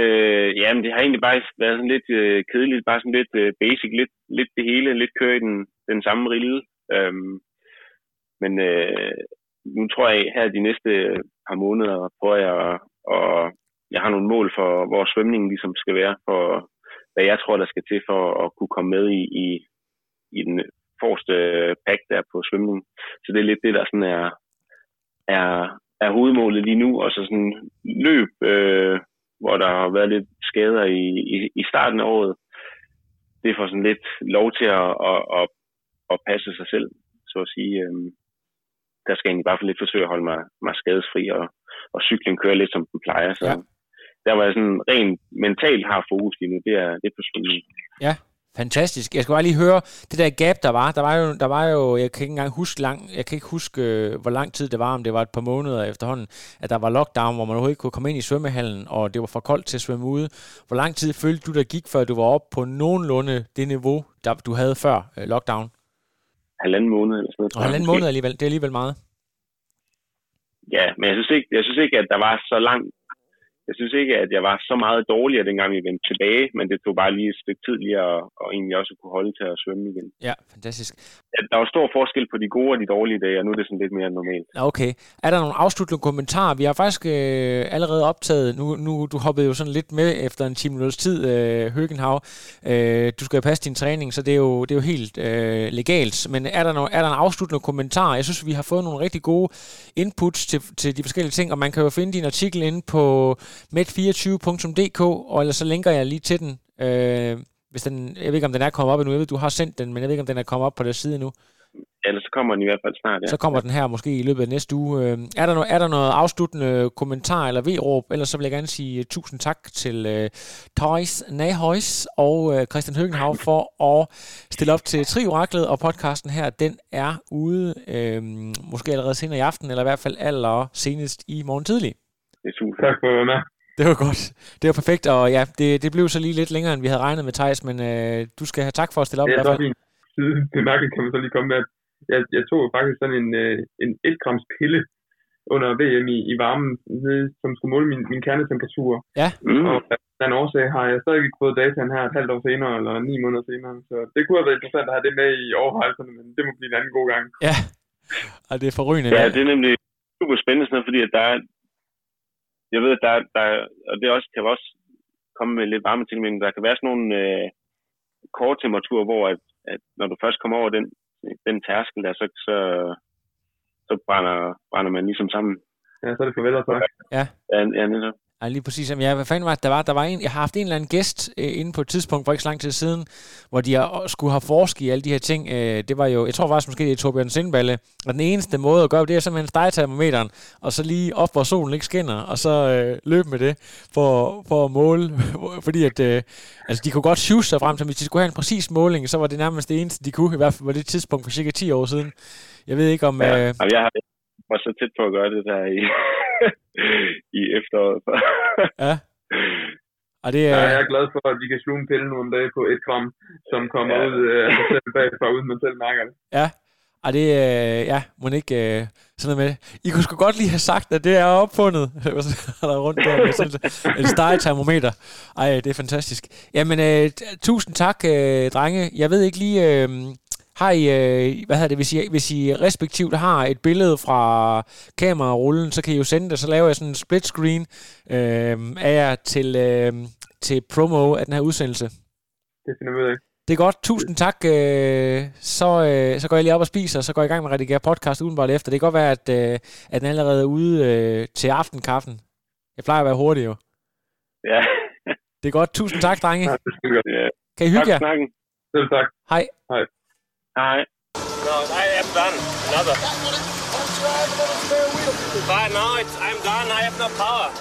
Øh, jamen, det har egentlig bare været sådan lidt øh, kedeligt, bare sådan lidt øh, basic, lidt, lidt det hele, lidt køre i den, den samme rille. Øhm, men øh, nu tror jeg, her de næste øh, par måneder prøver jeg, og jeg har nogle mål for, hvor svømningen ligesom skal være, for hvad jeg tror, der skal til for at kunne komme med i, i, i den forreste øh, pack der på svømning. Så det er lidt det, der sådan er, er, er hovedmålet lige nu, og så sådan løb, øh, hvor der har været lidt skader i, i, i starten af året. Det får sådan lidt lov til at, at, at, at passe sig selv, så at sige. Øhm, der skal jeg egentlig bare for lidt forsøge at holde mig, mig skadesfri, og, og cyklen kører lidt, som den plejer. Så ja. der var jeg sådan rent mentalt har fokus lige nu, det er, det er på svømning. Ja, Fantastisk. Jeg skal bare lige høre, det der gap, der var, der var jo, der var jo jeg kan ikke engang huske lang, jeg kan ikke huske, øh, hvor lang tid det var, om det var et par måneder efterhånden, at der var lockdown, hvor man overhovedet ikke kunne komme ind i svømmehallen, og det var for koldt til at svømme ude. Hvor lang tid følte du, der gik, før du var oppe på nogenlunde det niveau, der du havde før øh, lockdown? Halvanden måned eller sådan noget. Og halvanden måned alligevel, det er alligevel meget. Ja, men jeg synes ikke, jeg synes ikke at der var så lang jeg synes ikke, at jeg var så meget dårligere, dengang vi vendte tilbage, men det tog bare lige et stykke tid lige at, og egentlig også kunne holde til at svømme igen. Ja, fantastisk. Der var stor forskel på de gode og de dårlige dage, og nu er det sådan lidt mere normalt. Okay. Er der nogle afsluttende kommentarer? Vi har faktisk øh, allerede optaget, nu, nu du hoppede jo sådan lidt med efter en 10 minutters tid, øh, Høgenhav. Øh, du skal jo passe din træning, så det er jo, det er jo helt øh, legalt. Men er der, no, er der en afsluttende kommentar? Jeg synes, vi har fået nogle rigtig gode inputs til, til de forskellige ting, og man kan jo finde din artikel inde på med24.dk, og ellers så linker jeg lige til den. Øh, hvis den, jeg ved ikke, om den er kommet op endnu. Jeg ved, du har sendt den, men jeg ved ikke, om den er kommet op på deres side nu. Ellers så kommer den i hvert fald snart, ja. Så kommer den her måske i løbet af næste uge. Øh, er der, no, er der noget afsluttende kommentar eller vedråb? Ellers så vil jeg gerne sige uh, tusind tak til uh, Thijs Nahøjs og uh, Christian Høgenhav for at stille op til Trioraklet, og podcasten her, den er ude øh, måske allerede senere i aften, eller i hvert fald aller senest i morgen tidlig. Det er super. Tak for at være med. Det var godt. Det var perfekt, og ja, det, det blev så lige lidt længere, end vi havde regnet med, Thijs, men øh, du skal have tak for at stille op. Er hvert så fint. Bemærket kan man så lige komme med, at jeg, jeg tog faktisk sådan en, øh, en 1 grams pille under VM i, i varmen, nede, som skulle måle min, min kernetemperatur. Ja. Mm. Og af den årsag har jeg stadig ikke fået dataen her et halvt år senere, eller ni måneder senere. Så det kunne have været interessant at have det med i overvejelserne, men det må blive en anden god gang. Ja, og det er forrygende. Ja, det er nemlig super spændende, sådan noget, fordi at der er, jeg ved, at der, der og det også, kan også komme med lidt varme ting, men der kan være sådan nogle øh, kort temperaturer, hvor at, at når du først kommer over den, den tærskel der, så, så, så brænder, brænder man ligesom sammen. Ja, så er det farvel og tak. Ja. Ja, ja netop. Ja, lige præcis. Jamen, ja, hvad fanden var det, der var? Der var en, jeg har haft en eller anden gæst øh, inde på et tidspunkt for ikke så lang tid siden, hvor de har, skulle have forsket i alle de her ting. Øh, det var jo, jeg tror faktisk måske, det er Torbjørn Sindballe. Og den eneste måde at gøre det, er simpelthen stegetermometeren, og så lige op, hvor solen ikke skinner, og så øh, løbe med det for, for at måle. Fordi at, øh, altså, de kunne godt shoot sig frem til, hvis de skulle have en præcis måling, så var det nærmest det eneste, de kunne, i hvert fald på det tidspunkt for cirka 10 år siden. Jeg ved ikke om... Ja, Øh, jeg har var så tæt på at gøre det der i, i efteråret. ja. Og det Ja, er... jeg er glad for, at vi kan sluge en pille nu om dagen på et gram, som kommer Ja. ud øh, af sig selv bagfra, uden man selv mærker det. Ja, og det øh, ja, må ikke øh, sådan noget med det. I kunne sgu godt lige have sagt, at det er opfundet. Er der rundt der med sådan et stegetermometer. Ej, det er fantastisk. Jamen, øh, tusind tak, øh, drenge. Jeg ved ikke lige, øh, har I, øh, hvad hedder det, hvis I, hvis I respektivt har et billede fra kamerarullen, så kan I jo sende det, så laver jeg sådan en split screen øh, af jer til, øh, til promo af den her udsendelse. Det finder vi ud af. Det er godt. Tusind tak. Øh, så, øh, så går jeg lige op og spiser, og så går jeg i gang med at redigere podcast udenbart efter. Det kan godt være, at, øh, at den allerede er ude øh, til aftenkaffen. Jeg plejer at være hurtig jo. ja, Det er godt. Tusind tak, drenge. Ja, det vi gøre. ja. Kan I Tak hygge for jer? snakken. Selv tak. Hej. Hej. Hej. No, I am done. Another. Right now, it's, I'm done. I have no power.